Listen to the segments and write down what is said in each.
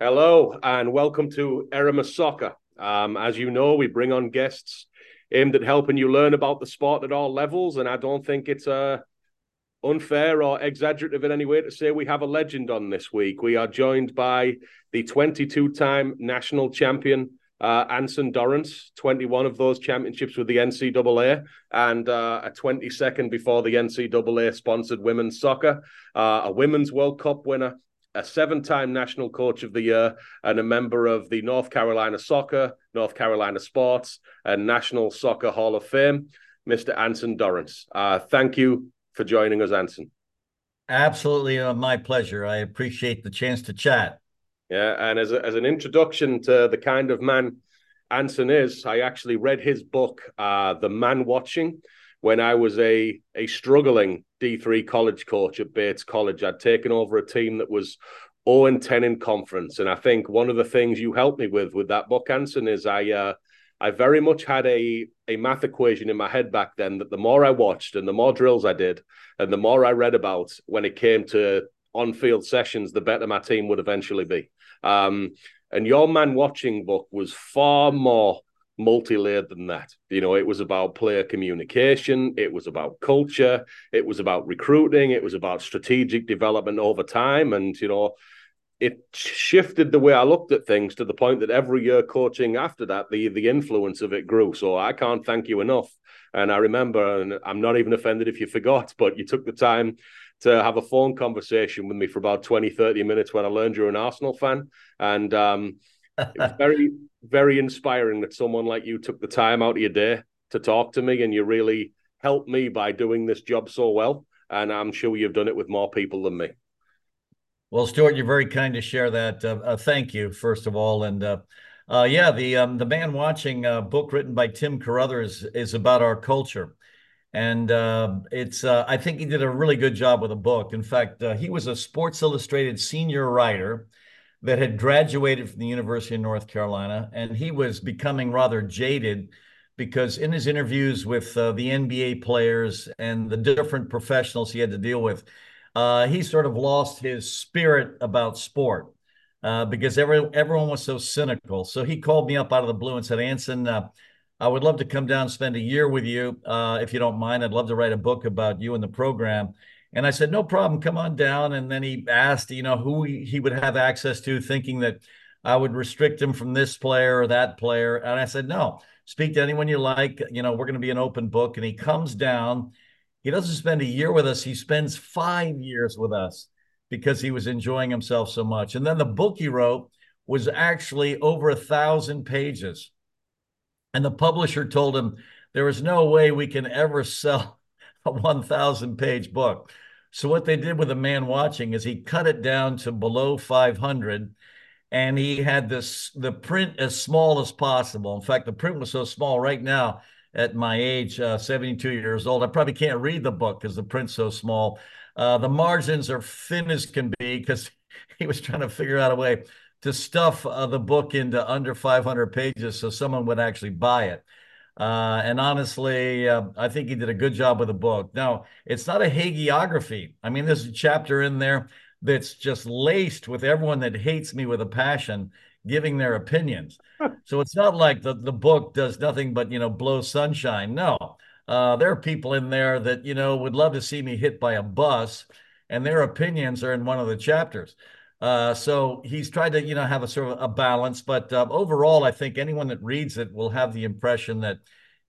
Hello, and welcome to Eramis Soccer. Um, as you know, we bring on guests aimed at helping you learn about the sport at all levels, and I don't think it's uh, unfair or exaggerative in any way to say we have a legend on this week. We are joined by the 22 time national champion. Uh, Anson Dorrance, 21 of those championships with the NCAA, and uh, a 22nd before the NCAA sponsored women's soccer, uh, a women's World Cup winner, a seven time National Coach of the Year, and a member of the North Carolina Soccer, North Carolina Sports, and National Soccer Hall of Fame, Mr. Anson Dorrance. Uh, thank you for joining us, Anson. Absolutely, uh, my pleasure. I appreciate the chance to chat. Yeah, and as, a, as an introduction to the kind of man Anson is, I actually read his book, uh, The Man Watching, when I was a a struggling D3 college coach at Bates College. I'd taken over a team that was 0 and 10 in conference. And I think one of the things you helped me with with that book, Anson, is I uh, I very much had a a math equation in my head back then that the more I watched and the more drills I did and the more I read about when it came to on-field sessions, the better my team would eventually be. Um, and your man watching book was far more multi-layered than that. You know, it was about player communication, it was about culture, it was about recruiting, it was about strategic development over time, and you know, it shifted the way I looked at things to the point that every year coaching after that, the the influence of it grew. So I can't thank you enough. And I remember, and I'm not even offended if you forgot, but you took the time to have a phone conversation with me for about 20, 30 minutes when I learned you're an Arsenal fan. And um, it was very, very inspiring that someone like you took the time out of your day to talk to me and you really helped me by doing this job so well. And I'm sure you've done it with more people than me. Well, Stuart, you're very kind to share that. Uh, uh, thank you, first of all. And uh, uh yeah, the um, the man watching uh, book written by Tim Crothers is about our culture, and uh, it's I think he did a really good job with the book. In fact, he was a Sports Illustrated senior writer that had graduated from the University of North Carolina, and he was becoming rather jaded because in his interviews with uh, the NBA players and the different professionals he had to deal with, uh, he sort of lost his spirit about sport uh, because every, everyone was so cynical. So he called me up out of the blue and said, Anson, uh, I would love to come down and spend a year with you. Uh, if you don't mind, I'd love to write a book about you and the program. And I said, no problem, come on down. And then he asked, you know, who he would have access to, thinking that I would restrict him from this player or that player. And I said, no, speak to anyone you like. You know, we're going to be an open book. And he comes down. He doesn't spend a year with us, he spends five years with us because he was enjoying himself so much. And then the book he wrote was actually over a thousand pages. And the publisher told him, there is no way we can ever sell a 1,000 page book. So what they did with the man watching is he cut it down to below 500 and he had this the print as small as possible. In fact, the print was so small right now at my age, uh, 72 years old, I probably can't read the book because the print's so small. Uh, the margins are thin as can be because he was trying to figure out a way to stuff uh, the book into under 500 pages so someone would actually buy it. Uh, and honestly, uh, I think he did a good job with the book. Now, it's not a hagiography. I mean, there's a chapter in there that's just laced with everyone that hates me with a passion giving their opinions. so it's not like the, the book does nothing but, you know, blow sunshine. No, uh, there are people in there that, you know, would love to see me hit by a bus, and their opinions are in one of the chapters. Uh, so he's tried to, you know, have a sort of a balance. But uh, overall, I think anyone that reads it will have the impression that,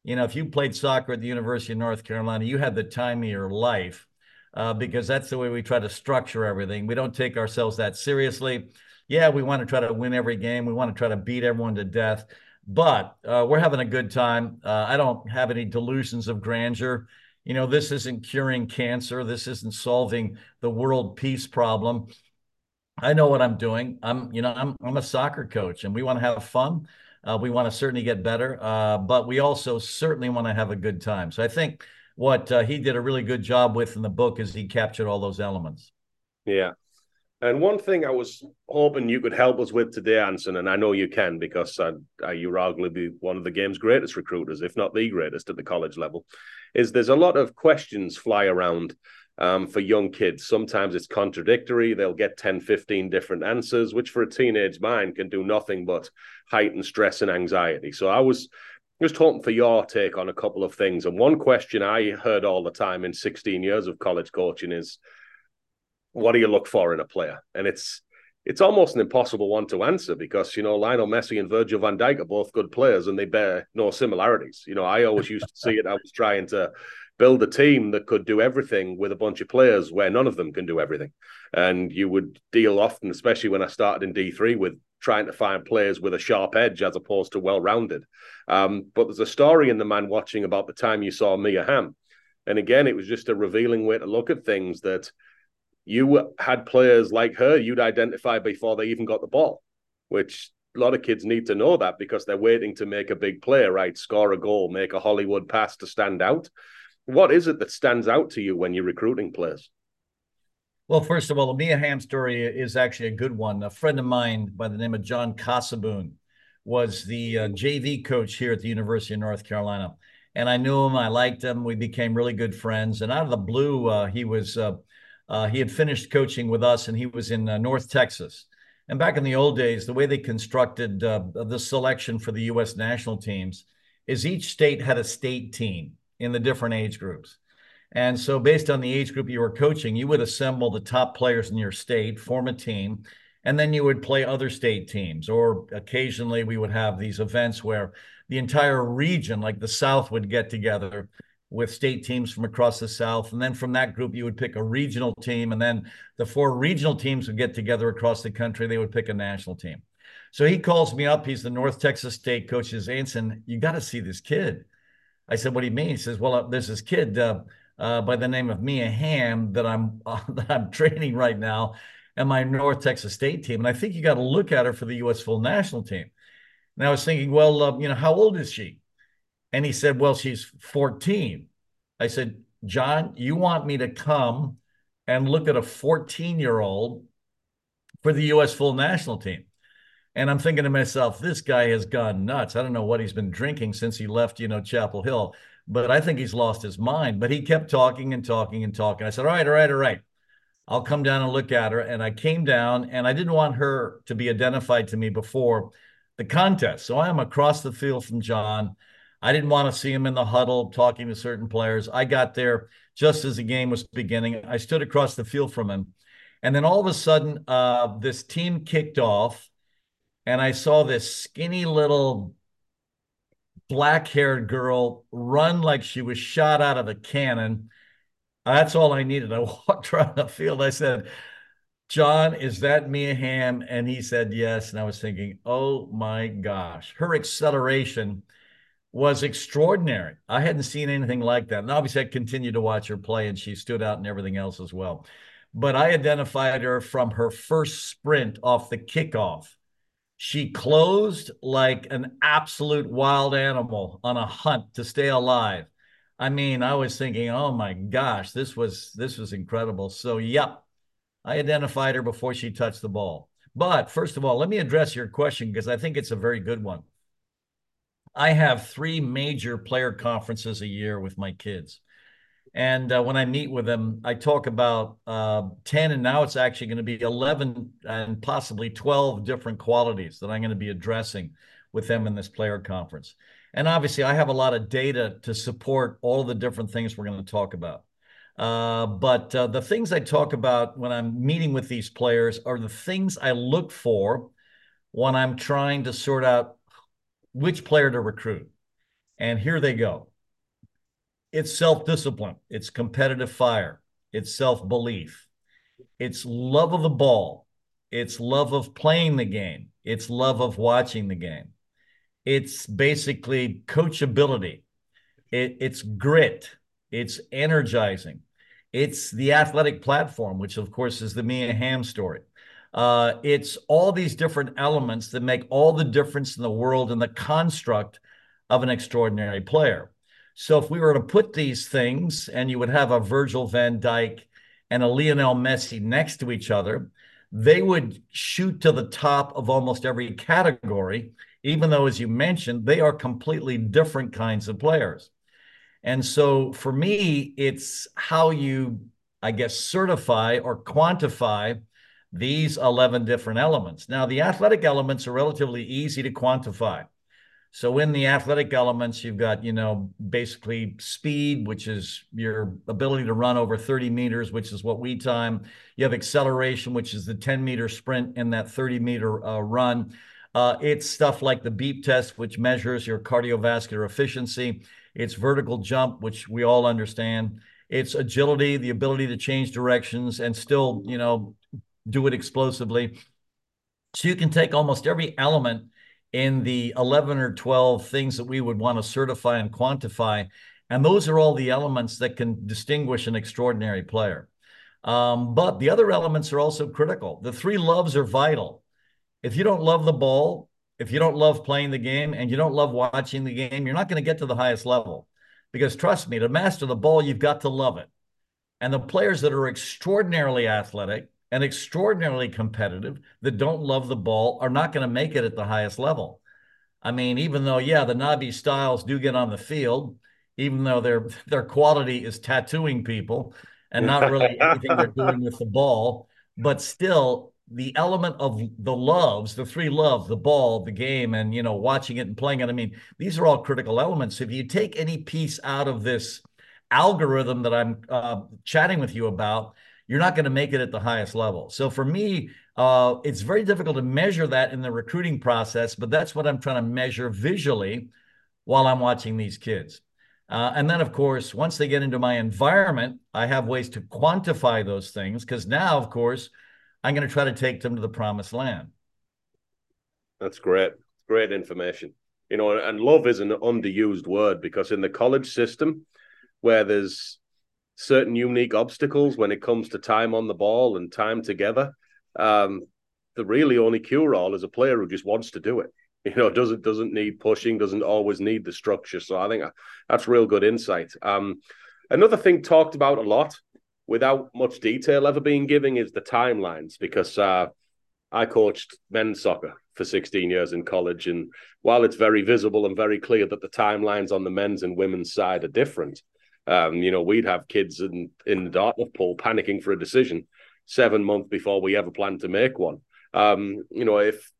you know, if you played soccer at the University of North Carolina, you had the time of your life uh, because that's the way we try to structure everything. We don't take ourselves that seriously. Yeah, we want to try to win every game. We want to try to beat everyone to death. But uh, we're having a good time. Uh, I don't have any delusions of grandeur. You know, this isn't curing cancer. This isn't solving the world peace problem I know what I'm doing. I'm, you know, I'm I'm a soccer coach, and we want to have fun. Uh, we want to certainly get better, uh, but we also certainly want to have a good time. So I think what uh, he did a really good job with in the book is he captured all those elements. Yeah. And one thing I was hoping you could help us with today, Anson, and I know you can because uh, uh, you're arguably one of the game's greatest recruiters, if not the greatest at the college level, is there's a lot of questions fly around um, for young kids. Sometimes it's contradictory. They'll get 10, 15 different answers, which for a teenage mind can do nothing but heighten stress and anxiety. So I was just hoping for your take on a couple of things. And one question I heard all the time in 16 years of college coaching is, what do you look for in a player? And it's it's almost an impossible one to answer because you know Lionel Messi and Virgil van Dijk are both good players and they bear no similarities. You know, I always used to see it. I was trying to build a team that could do everything with a bunch of players where none of them can do everything. And you would deal often, especially when I started in D3, with trying to find players with a sharp edge as opposed to well rounded. Um, but there's a story in the man watching about the time you saw Mia Hamm. And again, it was just a revealing way to look at things that you had players like her you'd identify before they even got the ball, which a lot of kids need to know that because they're waiting to make a big play, right? Score a goal, make a Hollywood pass to stand out. What is it that stands out to you when you're recruiting players? Well, first of all, the Mia Hamm story is actually a good one. A friend of mine by the name of John Cossaboon was the uh, JV coach here at the University of North Carolina. And I knew him, I liked him. We became really good friends. And out of the blue, uh, he was uh, uh he had finished coaching with us, and he was in uh, North Texas. And back in the old days, the way they constructed uh, the selection for the U.S. national teams is each state had a state team in the different age groups. And so, based on the age group you were coaching, you would assemble the top players in your state, form a team, and then you would play other state teams. Or occasionally, we would have these events where the entire region, like the South, would get together with state teams from across the South. And then from that group, you would pick a regional team. And then the four regional teams would get together across the country. They would pick a national team. So he calls me up. He's the North Texas State coach. Says, Anson, you got to see this kid. I said, what do you mean? He says, well, uh, there's this kid. Uh, uh, by the name of Mia Hamm that I'm that I'm training right now, and my North Texas State team. And I think you got to look at her for the U.S. full national team. And I was thinking, well, uh, you know, how old is she? And he said, well, she's 14. I said, John, you want me to come and look at a 14 year old for the U.S. full national team? And I'm thinking to myself, this guy has gone nuts. I don't know what he's been drinking since he left, you know, Chapel Hill but I think he's lost his mind. But he kept talking and talking and talking. I said, All right, all right, all right. I'll come down and look at her. And I came down and I didn't want her to be identified to me before the contest. So I am across the field from John. I didn't want to see him in the huddle talking to certain players. I got there just as the game was beginning. I stood across the field from him. And then all of a sudden, uh, this team kicked off, and I saw this skinny little black haired girl run like she was shot out of a cannon. That's all I needed. I walked around the field. I said, John, is that Mia Hamm? And he said, yes. And I was thinking, oh my gosh, her acceleration was extraordinary. I hadn't seen anything like that. And obviously, I continued to watch her play, and she stood out and everything else as well. But I identified her from her first sprint off the kickoff she closed like an absolute wild animal on a hunt to stay alive. I mean, I was thinking, oh my gosh, this was this was incredible. So, yep, I identified her before she touched the ball. But first of all, let me address your question because I think it's a very good one. I have three major player conferences a year with my kids. And uh, when I meet with them, I talk about uh, 10, and now it's actually going to be 11 and possibly 12 different qualities that I'm going to be addressing with them in this player conference. And obviously, I have a lot of data to support all the different things we're going to talk about. Uh, but uh, the things I talk about when I'm meeting with these players are the things I look for when I'm trying to sort out which player to recruit. And here they go it's self discipline, it's competitive fire, it's self belief, it's love of the ball, it's love of playing the game, it's love of watching the game, it's basically coachability, it, it's grit, it's energizing, it's the athletic platform, which of course is the Mia Hamm story. Uh, it's all these different elements that make all the difference in the world in the construct of an extraordinary player. So if we were to put these things and you would have a Virgil van Dijk and a Lionel Messi next to each other, they would shoot to the top of almost every category, even though, as you mentioned, they are completely different kinds of players. And so for me, it's how you I guess, certify or quantify these 11 different elements. Now, the athletic elements are relatively easy to quantify. So in the athletic elements, you've got, you know, basically speed, which is your ability to run over 30 meters, which is what we time. You have acceleration, which is the 10 meter sprint in that 30 meter uh, run. Uh, it's stuff like the beep test, which measures your cardiovascular efficiency. It's vertical jump, which we all understand. It's agility, the ability to change directions and still, you know, do it explosively. So you can take almost every element in the 11 or 12 things that we would want to certify and quantify. And those are all the elements that can distinguish an extraordinary player. Um, but the other elements are also critical. The three loves are vital. If you don't love the ball, if you don't love playing the game, and you don't love watching the game, you're not going to get to the highest level. Because trust me, to master the ball, you've got to love it. And the players that are extraordinarily athletic, and extraordinarily competitive that don't love the ball are not going to make it at the highest level. I mean, even though, yeah, the Nobby Stiles do get on the field, even though their their quality is tattooing people and not really anything they're doing with the ball, but still the element of the loves, the three loves, the ball, the game, and you know, watching it and playing it. I mean, these are all critical elements. If you take any piece out of this algorithm that I'm uh, chatting with you about, you're not going to make it at the highest level. So for me, uh, it's very difficult to measure that in the recruiting process, but that's what I'm trying to measure visually while I'm watching these kids. Uh, and then, of course, once they get into my environment, I have ways to quantify those things because now, of course, I'm going to try to take them to the promised land. That's great. Great information. You know, and love is an underused word because in the college system, where there's certain unique obstacles when it comes to time on the ball and time together. Um, the really only cure all is a player who just wants to do it. You know, doesn't doesn't need pushing, doesn't always need the structure. So I think that's real good insight. Um, another thing talked about a lot without much detail ever being given is the timelines because uh, I coached men's soccer for 16 years in college, and while it's very visible and very clear that the timelines on the men's and women's side are different, um, you know, we'd have kids in in the Dartmouth pool panicking for a decision seven months before we ever planned to make one. Um, you know, if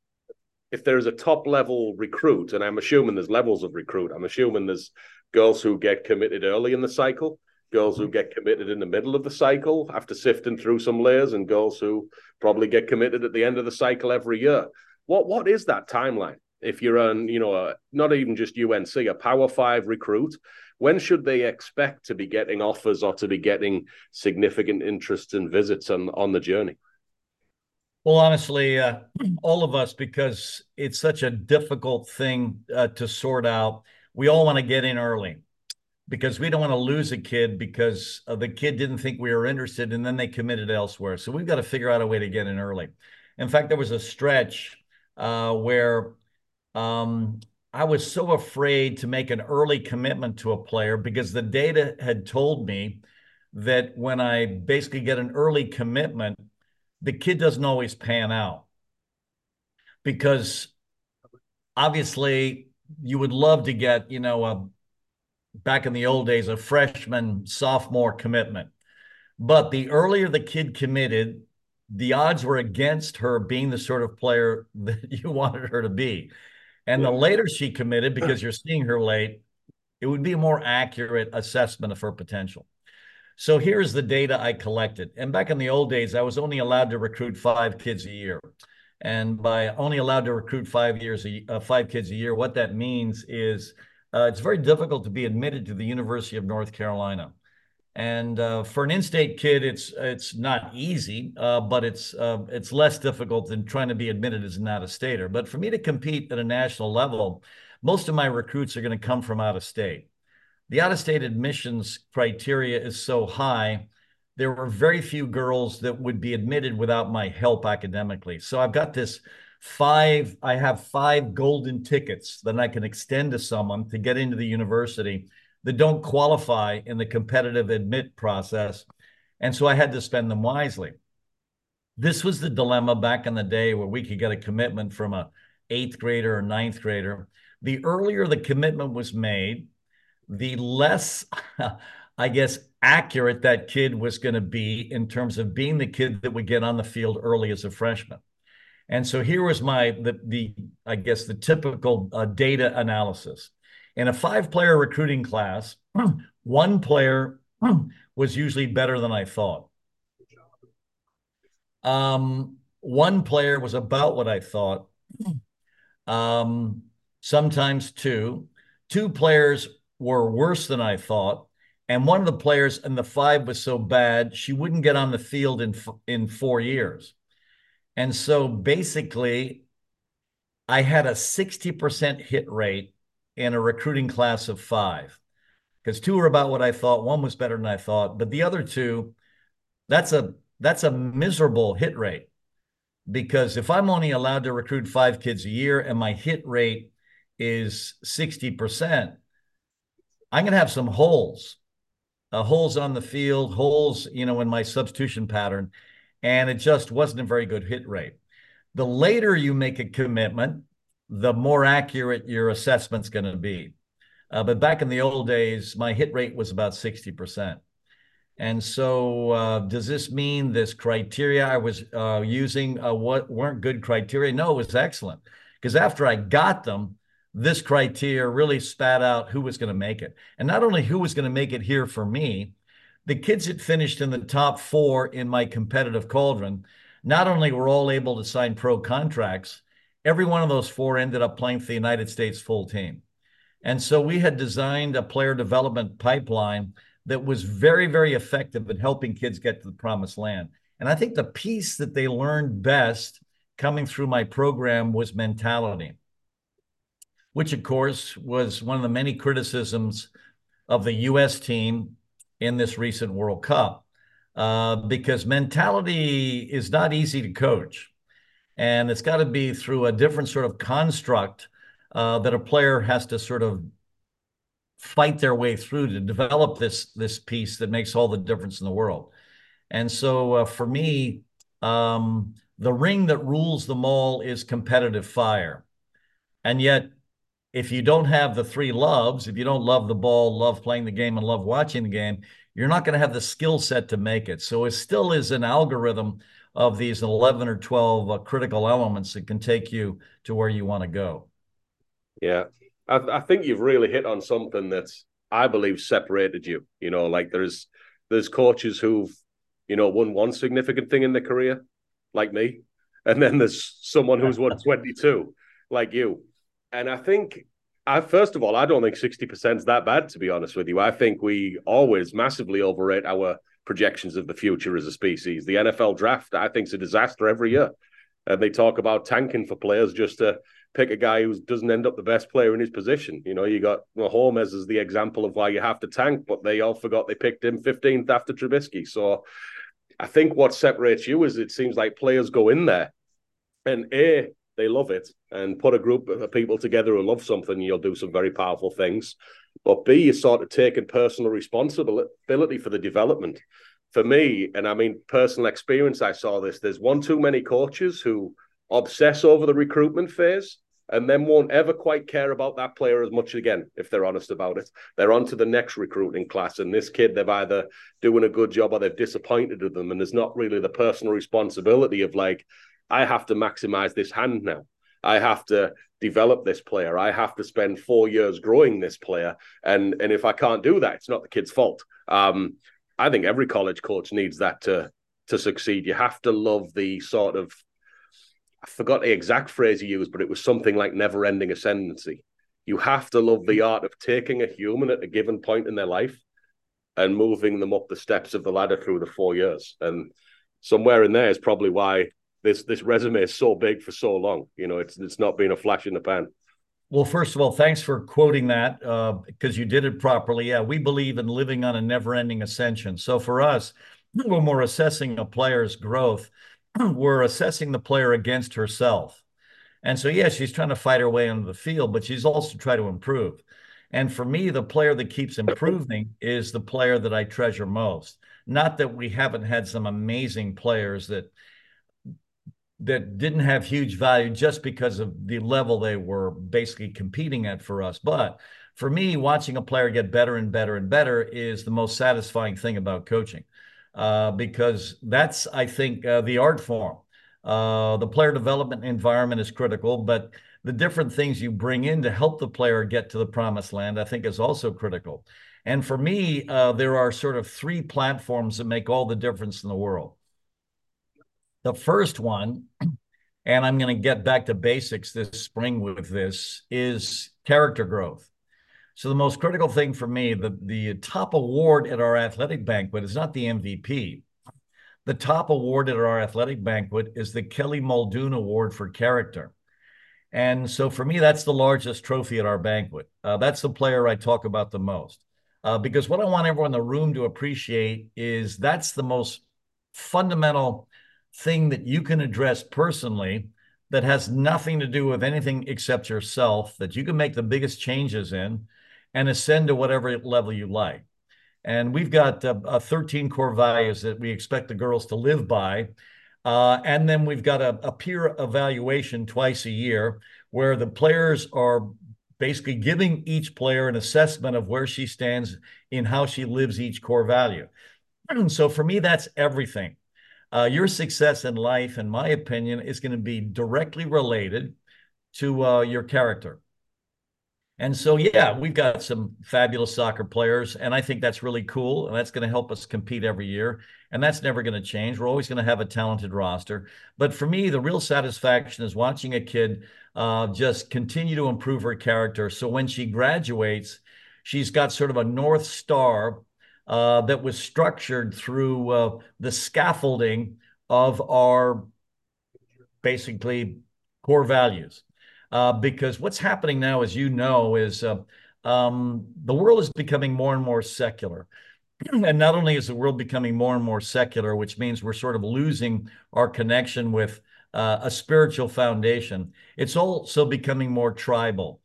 if there's a top level recruit, and I'm assuming there's levels of recruit, I'm assuming there's girls who get committed early in the cycle, girls who get committed in the middle of the cycle after sifting through some layers, and girls who probably get committed at the end of the cycle every year. What what is that timeline? If you're an, you know, a, not even just UNC, a Power Five recruit, when should they expect to be getting offers or to be getting significant interest and visits on on the journey? Well, honestly, uh, all of us, because it's such a difficult thing uh, to sort out, we all want to get in early because we don't want to lose a kid because uh, the kid didn't think we were interested and then they committed elsewhere. So we've got to figure out a way to get in early. In fact, there was a stretch uh, where um, I was so afraid to make an early commitment to a player because the data had told me that when I basically get an early commitment, the kid doesn't always pan out. Because obviously, you would love to get, you know, a back in the old days, a freshman sophomore commitment. But the earlier the kid committed, the odds were against her being the sort of player that you wanted her to be. And the later she committed, because you're seeing her late, it would be a more accurate assessment of her potential. So here's the data I collected. And back in the old days, I was only allowed to recruit five kids a year. And by only allowed to recruit five years, a, uh, five kids a year, what that means is uh, it's very difficult to be admitted to the University of North Carolina. And uh, for an in-state kid, it's it's not easy, uh, but it's uh, it's less difficult than trying to be admitted as an out-of-stater. But for me to compete at a national level, most of my recruits are going to come from out of state. The out-of-state admissions criteria is so high. There were very few girls that would be admitted without my help academically. So I've got this five. I have five golden tickets that I can extend to someone to get into the university that don't qualify in the competitive admit process. And so I had to spend them wisely. This was the dilemma back in the day where we could get a commitment from a eighth grader or ninth grader. The earlier the commitment was made, the less I guess, accurate that kid was going to be in terms of being the kid that would get on the field early as a freshman. And so here was my the the I guess the typical uh, data analysis. In a five-player recruiting class, one player was usually better than I thought. Um, one player was about what I thought. Um, sometimes two. Two players were worse than I thought, and one of the players in the five was so bad she wouldn't get on the field in in four years. And so basically, I had a 60% hit rate in a recruiting class of five because two were about what I thought, one was better than I thought, but the other two, that's a that's a miserable hit rate because if I'm only allowed to recruit five kids a year and my hit rate is 60%, I'm going to have some holes, uh, holes on the field, holes, you know, in my substitution pattern and it just wasn't a very good hit rate. The later you make a commitment, the more accurate your assessment's going to be. Uh, but back in the old days, my hit rate was about 60%. And so, uh, does this mean this criteria I was uh, using uh, what weren't good criteria? No, it was excellent because after I got them, this criteria really spat out who was going to make it, and not only who was going to make it here for me, the kids that finished in the top four in my competitive cauldron not only were all able to sign pro contracts, every one of those four ended up playing for the United States full team. And so we had designed a player development pipeline that was very, very effective in helping kids get to the promised land. And I think the piece that they learned best coming through my program was mentality, which, of course, was one of the many criticisms of the US team in this recent World Cup uh, because mentality is not easy to coach. And it's got to be through a different sort of construct uh, that a player has to sort of fight their way through to develop this this piece that makes all the difference in the world. And so uh, for me, um, the ring that rules them all is competitive fire. And yet if you don't have the three loves, if you don't love the ball, love playing the game, and love watching the game, you're not going to have the skill set to make it. So it still is an algorithm of these 11 or 12 uh, critical elements that can take you to where you want to go. Yeah. I, I think you've really hit on something that's, I believe, separated you. You know, like there's there's coaches who've, you know, won one significant thing in their career, like me. And then there's someone who's won 22, like you and I think I first of all, I don't think 60% is that bad, to be honest with you. I think we always massively overrate our projections of the future as a species. The NFL draft, I think, is a disaster every year. And they talk about tanking for players just to pick a guy who doesn't end up the best player in his position. You know, you got Mahomes as the example of why you have to tank, but they all forgot they picked him 15th after Trubisky. So I think what separates you is it seems like players go in there and A, they love it and put a group of people together who love something, you'll do some very powerful things. But B, you're sort of taking personal responsibility for the development. For me, and I mean personal experience, I saw this. There's one too many coaches who obsess over the recruitment phase and then won't ever quite care about that player as much again if they're honest about it. They're on to the next recruiting class, and this kid they've either doing a good job or they've disappointed them, and there's not really the personal responsibility of like, I have to maximize this hand now. I have to develop this player. I have to spend four years growing this player. And and if I can't do that, it's not the kid's fault. Um, I think every college coach needs that to to succeed. You have to love the sort of I forgot the exact phrase he used, but it was something like never ending ascendancy. You have to love the art of taking a human at a given point in their life and moving them up the steps of the ladder through the four years. And somewhere in there is probably why this this resume is so big for so long. You know, it's it's not been a flash in the pan. Well, first of all, thanks for quoting that because uh, you did it properly. Yeah, we believe in living on a never-ending ascension. So for us, when we're assessing a player's growth, we're assessing the player against herself. And so, yeah, she's trying to fight her way onto the field, but she's also trying to improve. And for me, the player that keeps improving is the player that I treasure most. Not that we haven't had some amazing players that that didn't have huge value just because of the level they were basically competing at for us. But for me, watching a player get better and better and better is the most satisfying thing about coaching, uh, because that's, I think, uh, the art form. Uh, the player development environment is critical, but the different things you bring in to help the player get to the promised land, I think, is also critical. And for me, uh, there are sort of three platforms that make all the difference in the world. The first one, and I'm going to get back to basics this spring with this, is character growth. So the most critical thing for me, the, the top award at our athletic banquet is not the MVP. The top award at our athletic banquet is the Kelly Muldoon Award for Character. And so for me, that's the largest trophy at our banquet. Uh, that's the player I talk about the most. Uh, because what I want everyone in the room to appreciate is that's the most fundamental thing that you can address personally that has nothing to do with anything except yourself, that you can make the biggest changes in and ascend to whatever level you like. And we've got uh, uh, 13 core values that we expect the girls to live by. Uh, and then we've got a, a, peer evaluation twice a year where the players are basically giving each player an assessment of where she stands in how she lives each core value. And so for me, that's everything. Uh, your success in life, in my opinion, is going to be directly related to uh, your character. And so, yeah, we've got some fabulous soccer players, and I think that's really cool. And that's going to help us compete every year. And that's never going to change. We're always going to have a talented roster. But for me, the real satisfaction is watching a kid uh, just continue to improve her character. So when she graduates, she's got sort of a North Star uh, that was structured through uh, the scaffolding of our basically core values uh, because what's happening now, as you know, is uh, um, the world is becoming more and more secular. and not only is the world becoming more and more secular, which means we're sort of losing our connection with uh, a spiritual foundation, it's also becoming more tribal.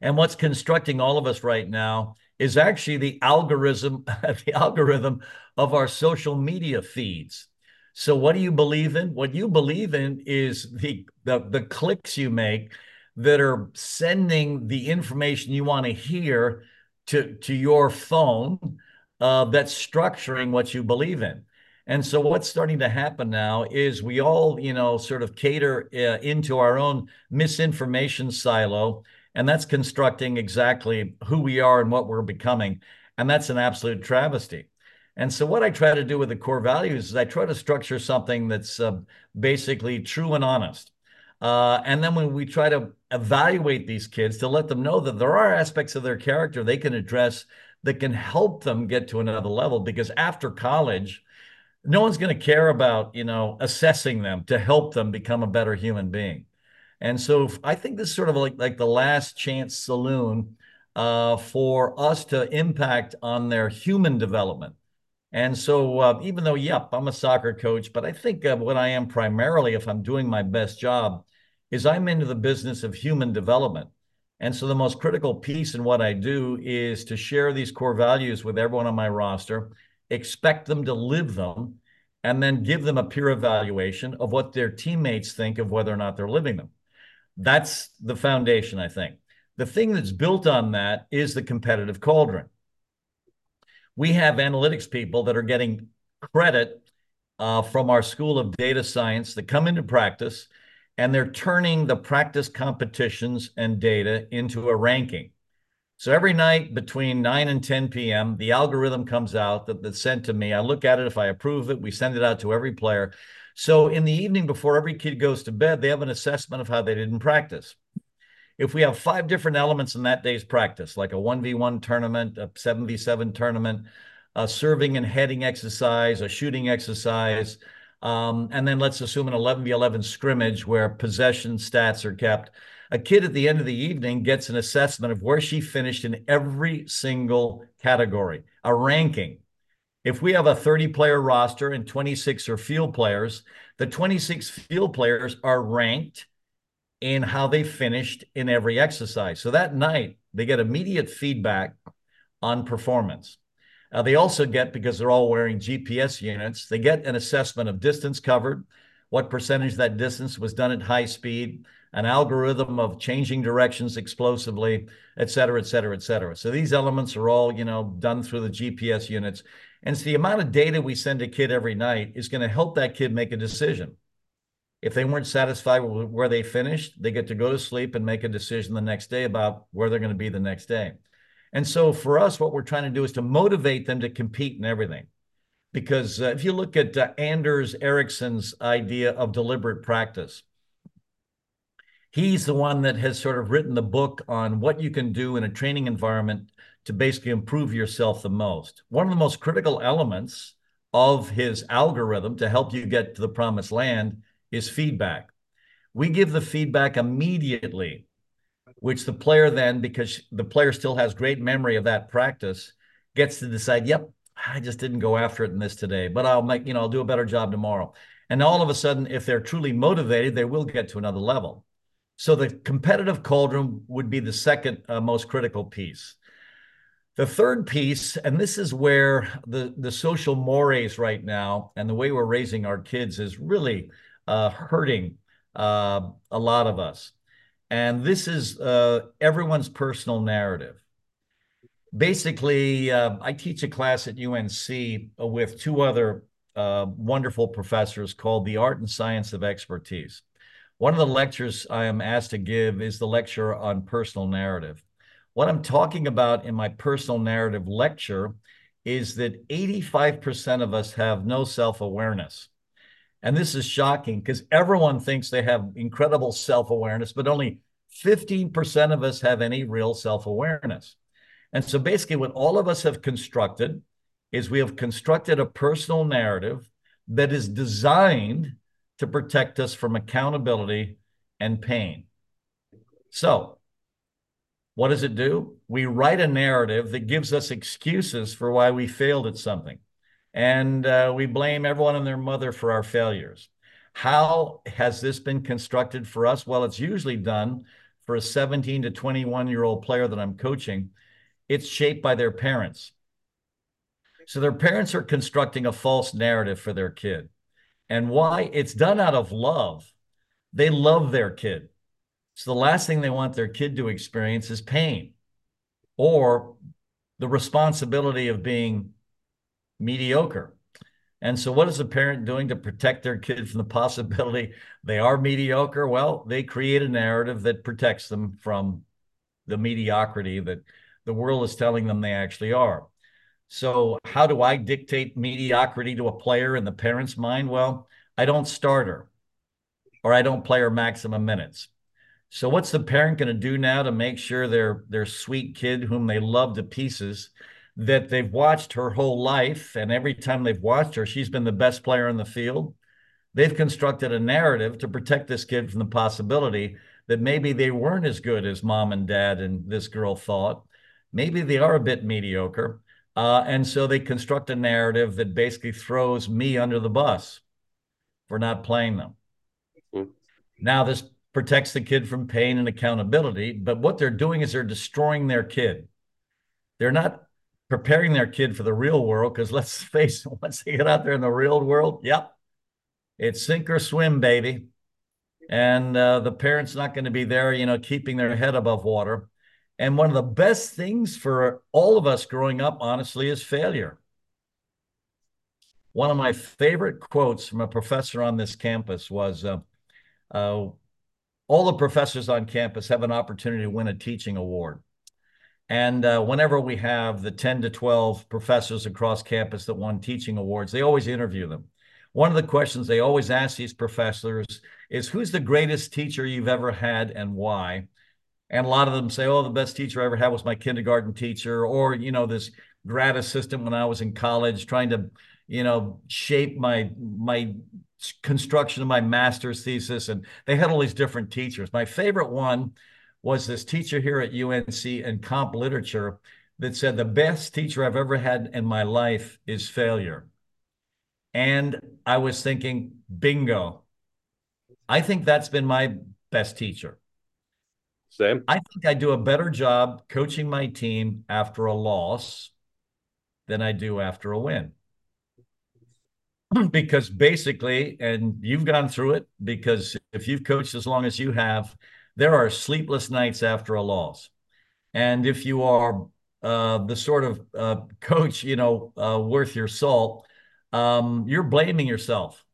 And what's constructing all of us right now is actually the algorithm, the algorithm of our social media feeds. So what do you believe in? What you believe in is the the, the clicks you make that are sending the information you want to hear to to your phone uh, that's structuring what you believe in. And so what's starting to happen now is we all, you know, sort of cater uh, into our own misinformation silo, and that's constructing exactly who we are and what we're becoming. And that's an absolute travesty. And so, what I try to do with the core values is I try to structure something that's uh, basically true and honest. Uh, and then when we try to evaluate these kids to let them know that there are aspects of their character they can address that can help them get to another level, because after college, no one's going to care about you know assessing them to help them become a better human being. And so I think this is sort of like like the last chance saloon uh, for us to impact on their human development. And so, uh, even though, yep, I'm a soccer coach, but I think uh, what I am primarily, if I'm doing my best job, is I'm into the business of human development. And so, the most critical piece in what I do is to share these core values with everyone on my roster, expect them to live them, and then give them a peer evaluation of what their teammates think of whether or not they're living them. That's the foundation, I think. The thing that's built on that is the competitive cauldron we have analytics people that are getting credit uh, from our School of Data Science that come into practice, and they're turning the practice competitions and data into a ranking. So every night between 9 and 10 p.m., the algorithm comes out that, that's sent to me. I look at it. If I approve it, we send it out to every player. So in the evening before every kid goes to bed, they have an assessment of how they did in practice if we have five different elements in that day's practice, like a 1v1 tournament, a 7v7 tournament, a serving and heading exercise, a shooting exercise, um, and then let's assume an 11v11 scrimmage where possession stats are kept. A kid at the end of the evening gets an assessment of where she finished in every single category, a ranking. If we have a 30 player roster and 26 are field players, the 26 field players are ranked in how they finished in every exercise. So that night, they get immediate feedback on performance. Uh, they also get, because they're all wearing GPS units, they get an assessment of distance covered, what percentage that distance was done at high speed, an algorithm of changing directions explosively, et cetera, et cetera, et cetera. So these elements are all, you know, done through the GPS units. And so the amount of data we send a kid every night is going to help that kid make a decision. If they weren't satisfied with where they finished, they get to go to sleep and make a decision the next day about where they're going to be the next day. And so for us, what we're trying to do is to motivate them to compete in everything. Because uh, if you look at uh, Anders Ericsson's idea of deliberate practice, he's the one that has sort of written the book on what you can do in a training environment to basically improve yourself the most. One of the most critical elements of his algorithm to help you get to the promised land is feedback. We give the feedback immediately, which the player then, because the player still has great memory of that practice, gets to decide, yep, I just didn't go after it in this today, but I'll make, you know, I'll do a better job tomorrow. And all of a sudden, if they're truly motivated, they will get to another level. So the competitive cauldron would be the second uh, most critical piece. The third piece, and this is where the, the social mores right now and the way we're raising our kids is really uh, hurting uh, a lot of us. And this is uh, everyone's personal narrative. Basically, uh, I teach a class at UNC with two other uh, wonderful professors called The Art and Science of Expertise. One of the lectures I am asked to give is the lecture on personal narrative. What I'm talking about in my personal narrative lecture is that 85% of us have no self awareness. And this is shocking because everyone thinks they have incredible self awareness, but only 15% of us have any real self awareness. And so basically, what all of us have constructed is we have constructed a personal narrative that is designed to protect us from accountability and pain. So, what does it do? We write a narrative that gives us excuses for why we failed at something and uh, we blame everyone and their mother for our failures. How has this been constructed for us? Well, it's usually done for a 17 to 21 year old player that I'm coaching. It's shaped by their parents. So their parents are constructing a false narrative for their kid. And why? It's done out of love. They love their kid. So the last thing they want their kid to experience is pain or the responsibility of being mediocre. And so, what is a parent doing to protect their kid from the possibility they are mediocre? Well, they create a narrative that protects them from the mediocrity that the world is telling them they actually are. So, how do I dictate mediocrity to a player in the parent's mind? Well, I don't start her or I don't play her maximum minutes. So, what's the parent going to do now to make sure their, their sweet kid, whom they love to pieces, that they've watched her whole life, and every time they've watched her, she's been the best player in the field. They've constructed a narrative to protect this kid from the possibility that maybe they weren't as good as mom and dad and this girl thought. Maybe they are a bit mediocre. Uh, and so they construct a narrative that basically throws me under the bus for not playing them. Mm-hmm. Now, this protects the kid from pain and accountability, but what they're doing is they're destroying their kid. They're not preparing their kid for the real world because let's face it, once they get out there in the real world, yep, it's sink or swim, baby. And uh, the parent's not going to be there, you know, keeping their head above water. And one of the best things for all of us growing up, honestly, is failure. One of my favorite quotes from a professor on this campus was uh, uh, All the professors on campus have an opportunity to win a teaching award. And uh, whenever we have the 10 to 12 professors across campus that won teaching awards, they always interview them. One of the questions they always ask these professors is Who's the greatest teacher you've ever had and why? And a lot of them say, Oh, the best teacher I ever had was my kindergarten teacher, or, you know, this grad assistant when I was in college, trying to, you know, shape my, my, construction of my master's thesis and they had all these different teachers my favorite one was this teacher here at UNC in comp literature that said the best teacher I've ever had in my life is failure. And I was thinking, bingo. I think that's been my best teacher. Same. I think I do a better job coaching my team after a loss than I do after a win. because basically, and you've gone through it, because if you've coached as long as you have, there are sleepless nights after a loss. And if you are uh, the sort of uh, coach, you know, uh, worth your salt, um, you're blaming yourself.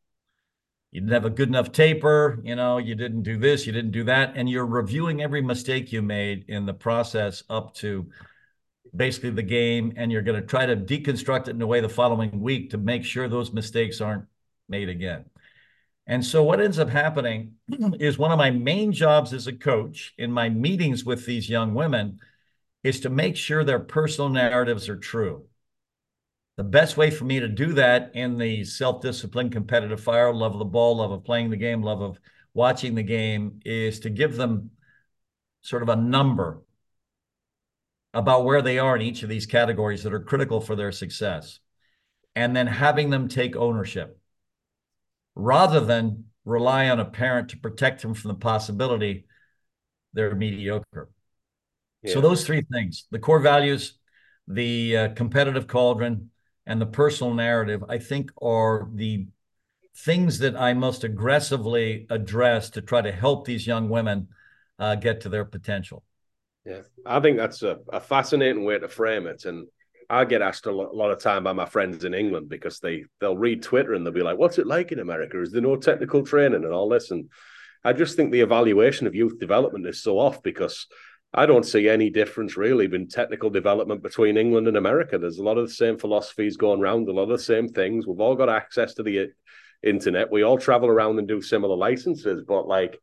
You didn't have a good enough taper, you know, you didn't do this, you didn't do that. And you're reviewing every mistake you made in the process up to basically the game. And you're going to try to deconstruct it in a way the following week to make sure those mistakes aren't made again. And so what ends up happening is one of my main jobs as a coach in my meetings with these young women is to make sure their personal narratives are true. The best way for me to do that in the self-discipline, competitive fire, love of the ball, love of playing the game, love of watching the game is to give them sort of a number about where they are in each of these categories that are critical for their success. And then having them take ownership rather than rely on a parent to protect them from the possibility they're mediocre. Yeah. So those three things, the core values, the uh, competitive cauldron, and the personal narrative, I think are the things that I most aggressively address to try to help these young women uh, get to their potential. Yeah, I think that's a, a fascinating way to frame it. And I get asked a lot of time by my friends in England because they they'll read Twitter and they'll be like, "What's it like in America? Is there no technical training and all this?" And I just think the evaluation of youth development is so off because I don't see any difference really in technical development between England and America. There's a lot of the same philosophies going around, a lot of the same things. We've all got access to the internet. We all travel around and do similar licenses, but like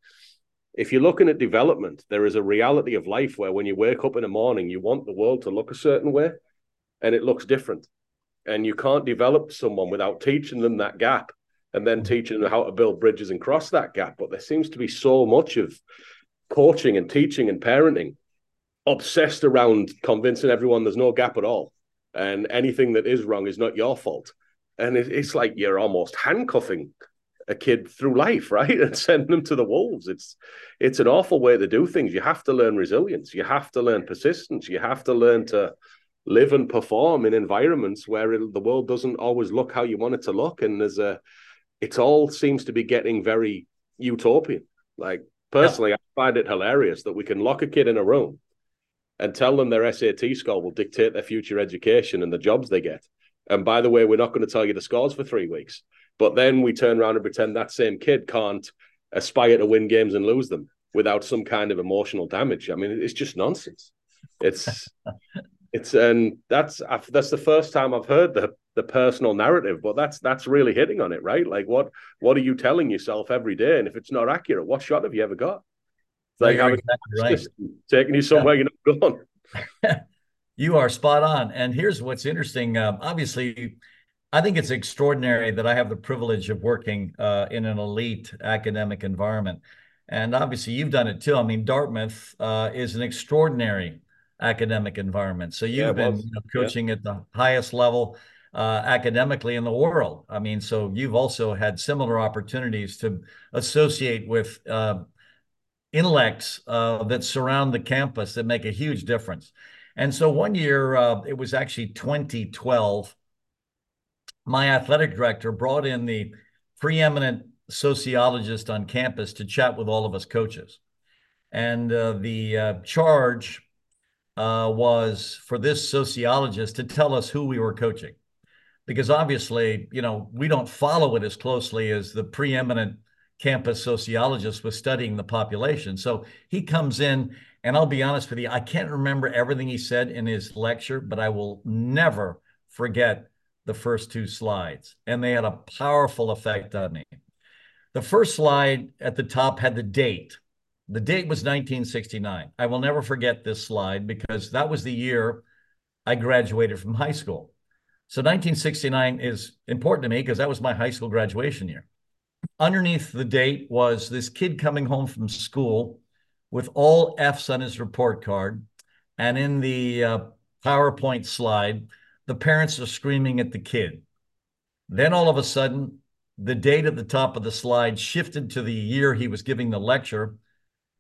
if you're looking at development, there is a reality of life where when you wake up in the morning, you want the world to look a certain way and it looks different. And you can't develop someone without teaching them that gap and then mm-hmm. teaching them how to build bridges and cross that gap. But there seems to be so much of coaching and teaching and parenting obsessed around convincing everyone there's no gap at all. And anything that is wrong is not your fault. And it's like you're almost handcuffing a kid through life, right? And sending them to the wolves. It's it's an awful way to do things. You have to learn resilience. You have to learn persistence. You have to learn to live and perform in environments where it, the world doesn't always look how you want it to look and there's a it all seems to be getting very utopian like personally yeah. i find it hilarious that we can lock a kid in a room and tell them their sat score will dictate their future education and the jobs they get and by the way we're not going to tell you the scores for three weeks but then we turn around and pretend that same kid can't aspire to win games and lose them without some kind of emotional damage i mean it's just nonsense it's it's and that's that's the first time I've heard the the personal narrative, but that's that's really hitting on it, right? Like what what are you telling yourself every day? And if it's not accurate, what shot have you ever got? It's like having exactly right. taking you somewhere yeah. you're not going. you are spot on. And here's what's interesting. Um, obviously, I think it's extraordinary that I have the privilege of working uh, in an elite academic environment. And obviously, you've done it too. I mean, Dartmouth uh, is an extraordinary academic environment. So you've yeah, been you know, coaching yeah. at the highest level uh, academically in the world. I mean, so you've also had similar opportunities to associate with uh, intellects uh, that surround the campus that make a huge difference. And so one year, uh, it was actually 2012, my athletic director brought in the preeminent sociologist on campus to chat with all of us coaches. And uh, the uh, charge uh, was for this sociologist to tell us who we were coaching. Because obviously, you know, we don't follow it as closely as the preeminent campus sociologist was studying the population. So he comes in, and I'll be honest with you, I can't remember everything he said in his lecture, but I will never forget the first two slides. And they had a powerful effect on me. The first slide at the top had the date the date was 1969. I will never forget this slide because that was the year I graduated from high school. So 1969 is important to me because that was my high school graduation year. Underneath the date was this kid coming home from school with all F's on his report card. And in the uh, PowerPoint slide, the parents are screaming at the kid. Then all of a sudden, the date at the top of the slide shifted to the year he was giving the lecture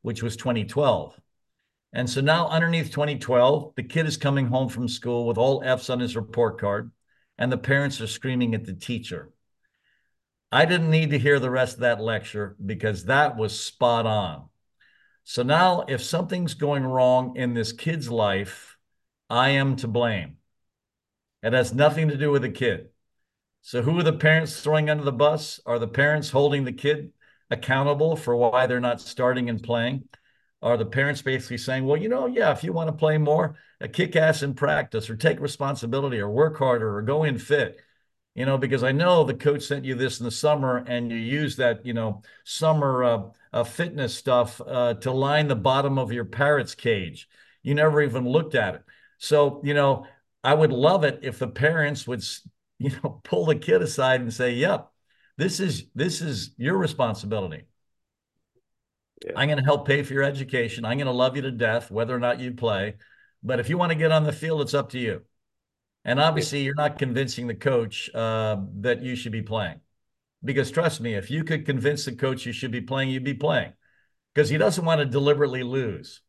which was 2012. And so now, underneath 2012, the kid is coming home from school with all F's on his report card, and the parents are screaming at the teacher. I didn't need to hear the rest of that lecture because that was spot on. So now, if something's going wrong in this kid's life, I am to blame. It has nothing to do with the kid. So, who are the parents throwing under the bus? Are the parents holding the kid accountable for why they're not starting and playing? Are the parents basically saying, well, you know, yeah, if you want to play more, a kick ass in practice or take responsibility or work harder or go in fit? You know, because I know the coach sent you this in the summer and you use that, you know, summer uh, uh, fitness stuff uh, to line the bottom of your parrot's cage. You never even looked at it. So, you know, I would love it if the parents would, you know, pull the kid aside and say, "Yep, this is this is your responsibility. Yeah. I'm going to help pay for your education. I'm going to love you to death, whether or not you play. But if you want to get on the field, it's up to you. And obviously, you're not convincing the coach uh, that you should be playing, because trust me, if you could convince the coach you should be playing, you'd be playing, because he doesn't want to deliberately lose.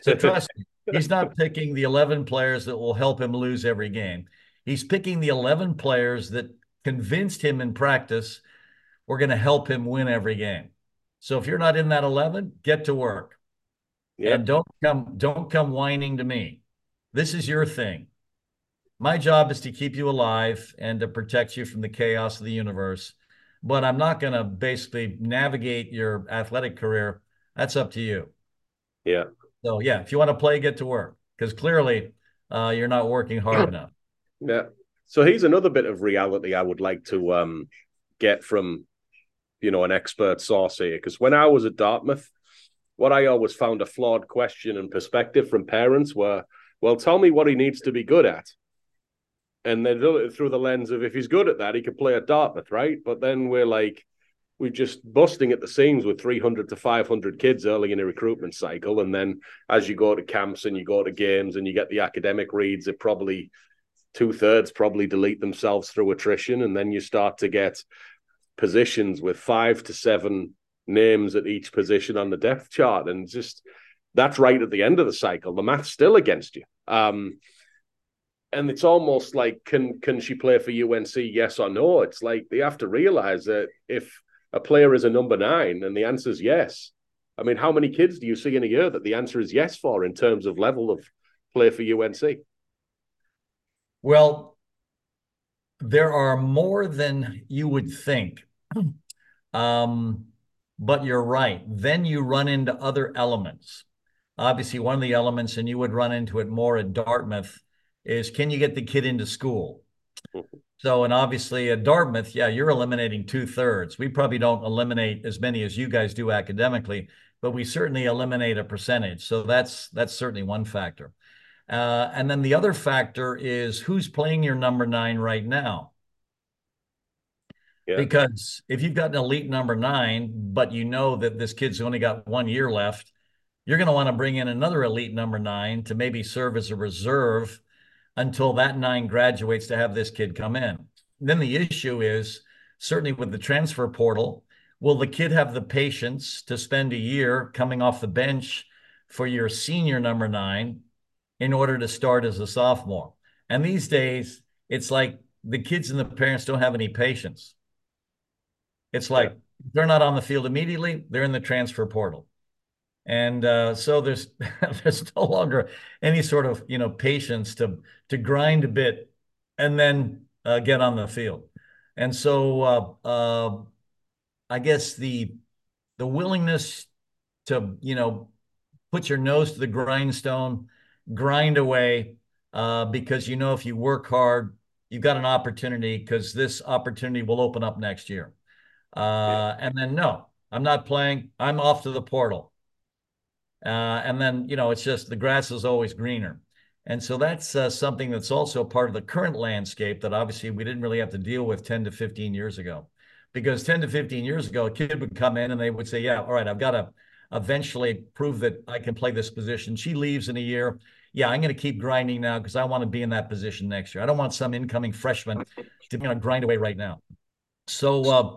So trust me, He's not picking the 11 players that will help him lose every game. He's picking the 11 players that convinced him in practice we're going to help him win every game. So if you're not in that 11, get to work. Yep. And don't come don't come whining to me. This is your thing. My job is to keep you alive and to protect you from the chaos of the universe. But I'm not going to basically navigate your athletic career. That's up to you. Yeah. So yeah, if you want to play, get to work because clearly uh, you're not working hard enough. Yeah. So here's another bit of reality I would like to um, get from you know an expert source here because when I was at Dartmouth, what I always found a flawed question and perspective from parents were, well, tell me what he needs to be good at. And they do it through the lens of if he's good at that, he could play at Dartmouth, right? But then we're like, we're just busting at the seams with 300 to 500 kids early in a recruitment cycle. And then as you go to camps and you go to games and you get the academic reads, it probably two thirds probably delete themselves through attrition. And then you start to get positions with five to seven names at each position on the depth chart. And just that's right at the end of the cycle. The math's still against you. Um, and it's almost like can can she play for UNC? Yes or no? It's like they have to realize that if a player is a number nine? And the answer is yes. I mean, how many kids do you see in a year that the answer is yes for in terms of level of play for UNC? Well, there are more than you would think. Um, but you're right. Then you run into other elements. Obviously, one of the elements, and you would run into it more at Dartmouth, is can you get the kid into school? So, and obviously at Dartmouth, yeah, you're eliminating two thirds. We probably don't eliminate as many as you guys do academically, but we certainly eliminate a percentage. So that's that's certainly one factor. Uh, and then the other factor is who's playing your number nine right now. Yeah. Because if you've got an elite number nine, but you know that this kid's only got one year left, you're going to want to bring in another elite number nine to maybe serve as a reserve until that nine graduates to have this kid come in. Then the issue is certainly with the transfer portal, will the kid have the patience to spend a year coming off the bench for your senior number nine in order to start as a sophomore? And these days, it's like the kids and the parents don't have any patience. It's like they're not on the field immediately, they're in the transfer portal and uh, so there's there's no longer any sort of you know patience to to grind a bit and then uh, get on the field. And so uh, uh i guess the the willingness to you know put your nose to the grindstone grind away uh, because you know if you work hard you've got an opportunity because this opportunity will open up next year. Uh, and then no i'm not playing. I'm off to the portal uh, and then, you know, it's just the grass is always greener. And so that's uh, something that's also part of the current landscape that obviously we didn't really have to deal with 10 to 15 years ago. Because 10 to 15 years ago, a kid would come in and they would say, Yeah, all right, I've got to eventually prove that I can play this position. She leaves in a year. Yeah, I'm going to keep grinding now because I want to be in that position next year. I don't want some incoming freshman to you know, grind away right now. So uh,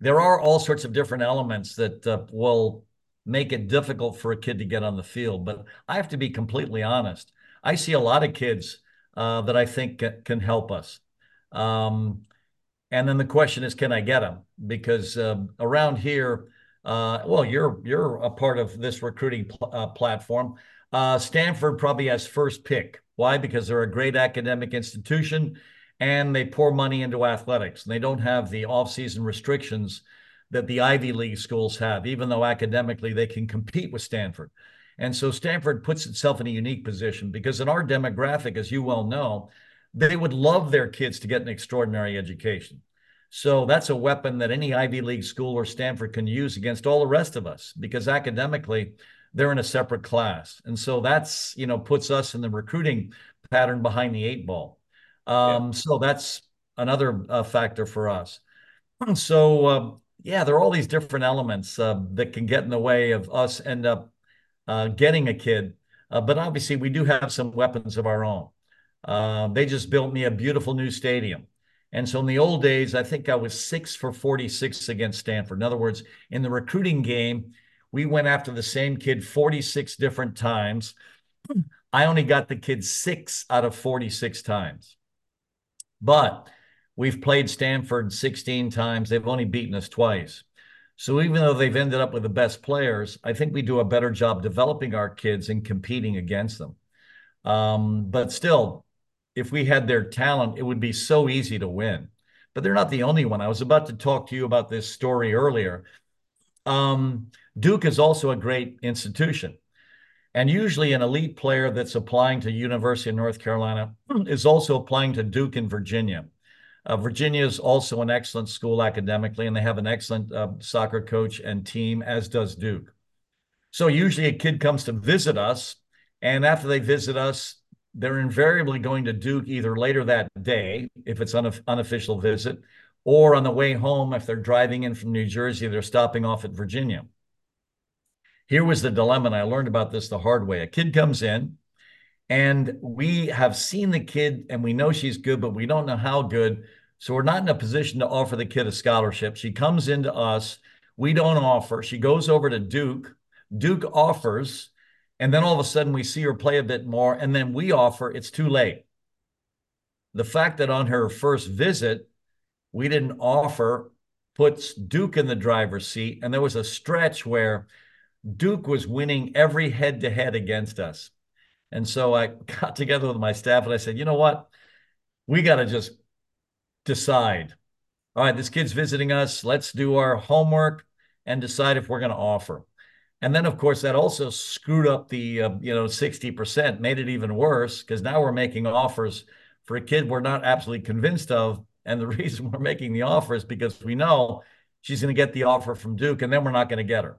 there are all sorts of different elements that uh, will make it difficult for a kid to get on the field. But I have to be completely honest. I see a lot of kids uh, that I think can help us. Um, And then the question is, can I get them? Because uh, around here, uh, well, you're you're a part of this recruiting pl- uh, platform. Uh, Stanford probably has first pick. Why? Because they're a great academic institution, and they pour money into athletics. And they don't have the off-season restrictions that the Ivy League schools have, even though academically they can compete with Stanford. And so Stanford puts itself in a unique position because in our demographic, as you well know, they would love their kids to get an extraordinary education. So that's a weapon that any Ivy League school or Stanford can use against all the rest of us because academically they're in a separate class. And so that's, you know, puts us in the recruiting pattern behind the eight ball. Um, yeah. So that's another uh, factor for us. So, uh, yeah, there are all these different elements uh, that can get in the way of us end up uh, getting a kid. Uh, but obviously, we do have some weapons of our own. Uh, they just built me a beautiful new stadium. And so in the old days, I think I was six for 46 against Stanford. In other words, in the recruiting game, we went after the same kid 46 different times. I only got the kid six out of 46 times. But we've played Stanford 16 times. They've only beaten us twice. So even though they've ended up with the best players, I think we do a better job developing our kids and competing against them. Um, but still, if we had their talent, it would be so easy to win. But they're not the only one. I was about to talk to you about this story earlier. Um, Duke is also a great institution. And usually, an elite player that's applying to University of North Carolina is also applying to Duke in Virginia. Uh, Virginia is also an excellent school academically, and they have an excellent uh, soccer coach and team, as does Duke. So usually, a kid comes to visit us, and after they visit us, they're invariably going to Duke either later that day, if it's an unofficial visit, or on the way home, if they're driving in from New Jersey, they're stopping off at Virginia. Here was the dilemma, and I learned about this the hard way. A kid comes in, and we have seen the kid, and we know she's good, but we don't know how good. So we're not in a position to offer the kid a scholarship. She comes into us. We don't offer. She goes over to Duke. Duke offers. And then all of a sudden we see her play a bit more, and then we offer, it's too late. The fact that on her first visit, we didn't offer puts Duke in the driver's seat. And there was a stretch where Duke was winning every head to head against us. And so I got together with my staff and I said, you know what? We got to just decide. All right, this kid's visiting us. Let's do our homework and decide if we're going to offer. And then, of course, that also screwed up the uh, you know sixty percent, made it even worse because now we're making offers for a kid we're not absolutely convinced of, and the reason we're making the offer is because we know she's going to get the offer from Duke, and then we're not going to get her.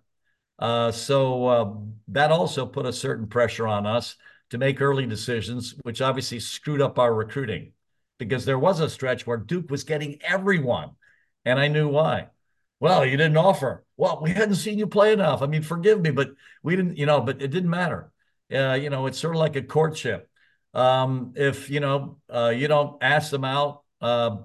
Uh, so uh, that also put a certain pressure on us to make early decisions, which obviously screwed up our recruiting because there was a stretch where Duke was getting everyone, and I knew why. Well, you didn't offer. Well, we hadn't seen you play enough. I mean, forgive me, but we didn't, you know, but it didn't matter. Uh, you know, it's sort of like a courtship. Um, if, you know, uh, you don't ask them out uh,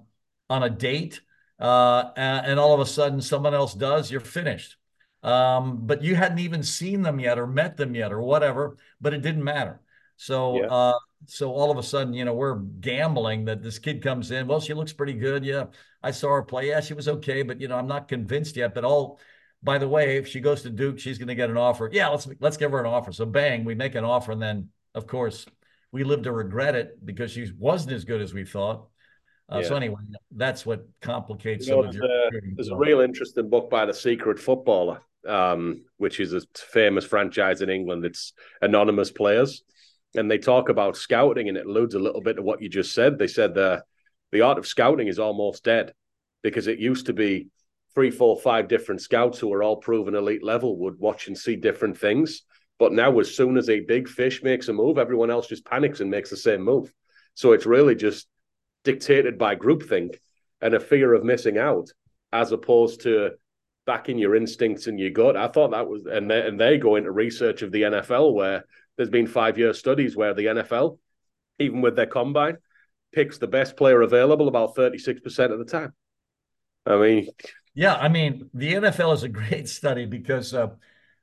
on a date uh, and all of a sudden someone else does, you're finished. Um, but you hadn't even seen them yet or met them yet or whatever, but it didn't matter. So, yeah. uh, so all of a sudden, you know, we're gambling that this kid comes in. Well, she looks pretty good. Yeah, I saw her play. Yeah, she was okay, but you know, I'm not convinced yet. But all, by the way, if she goes to Duke, she's going to get an offer. Yeah, let's let's give her an offer. So bang, we make an offer, and then of course we live to regret it because she wasn't as good as we thought. Uh, yeah. So anyway, that's what complicates you know, some of your. there's a real interesting book by the Secret Footballer, um, which is a famous franchise in England. It's anonymous players and they talk about scouting, and it alludes a little bit to what you just said. They said the the art of scouting is almost dead because it used to be three, four, five different scouts who were all proven elite level would watch and see different things. But now, as soon as a big fish makes a move, everyone else just panics and makes the same move. So it's really just dictated by groupthink and a fear of missing out, as opposed to backing your instincts and your gut. I thought that was, and they, and they go into research of the NFL where there's been five year studies where the NFL, even with their combine, picks the best player available about 36% of the time. I mean, yeah, I mean, the NFL is a great study because uh,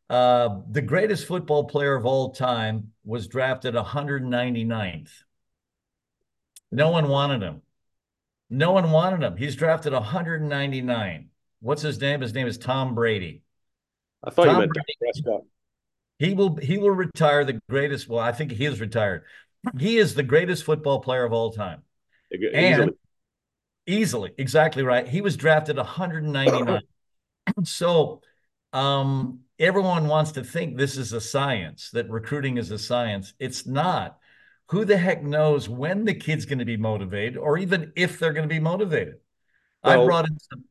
uh, the greatest football player of all time was drafted 199th. No one wanted him. No one wanted him. He's drafted 199. What's his name? His name is Tom Brady. I thought Tom you meant Brady, Prescott. He will he will retire the greatest. Well, I think he is retired. He is the greatest football player of all time. Easily. And easily, exactly right. He was drafted 199. so um, everyone wants to think this is a science, that recruiting is a science. It's not. Who the heck knows when the kid's going to be motivated or even if they're going to be motivated? Well, I brought in some.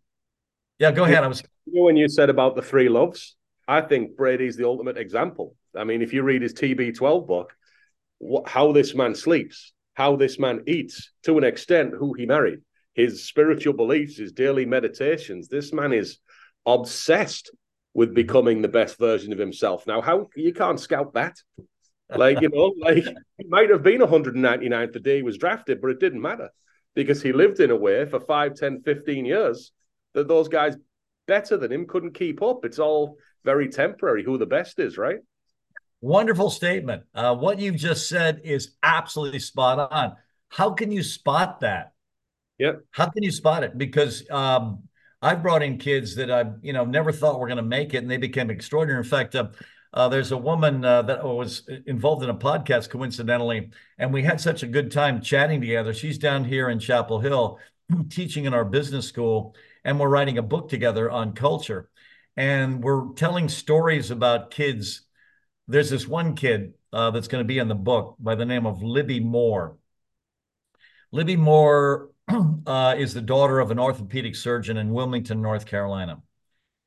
Yeah, go ahead. I was. You know, when you said about the three loves, I think Brady's the ultimate example. I mean, if you read his TB12 book, what, how this man sleeps, how this man eats, to an extent, who he married, his spiritual beliefs, his daily meditations. This man is obsessed with becoming the best version of himself. Now, how you can't scout that? Like, you know, like he might have been 199th the day he was drafted, but it didn't matter because he lived in a way for 5, 10, 15 years that those guys better than him couldn't keep up. It's all very temporary who the best is, right? Wonderful statement. Uh, what you've just said is absolutely spot on. How can you spot that? Yeah. How can you spot it? Because um, I've brought in kids that I, you know, never thought were going to make it, and they became extraordinary. In fact, uh, uh, there's a woman uh, that was involved in a podcast, coincidentally, and we had such a good time chatting together. She's down here in Chapel Hill, teaching in our business school, and we're writing a book together on culture, and we're telling stories about kids. There's this one kid uh, that's going to be in the book by the name of Libby Moore. Libby Moore uh, is the daughter of an orthopedic surgeon in Wilmington, North Carolina.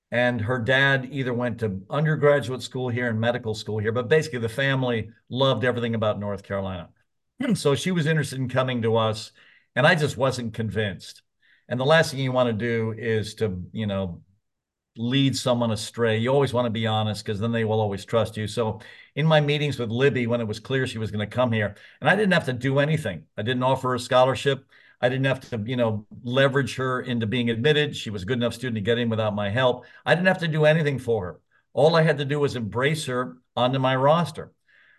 And her dad either went to undergraduate school here and medical school here, but basically the family loved everything about North Carolina. so she was interested in coming to us, and I just wasn't convinced. And the last thing you want to do is to, you know, lead someone astray. You always want to be honest because then they will always trust you. So in my meetings with Libby, when it was clear she was going to come here, and I didn't have to do anything, I didn't offer a scholarship. I didn't have to, you know, leverage her into being admitted. She was a good enough student to get in without my help. I didn't have to do anything for her. All I had to do was embrace her onto my roster.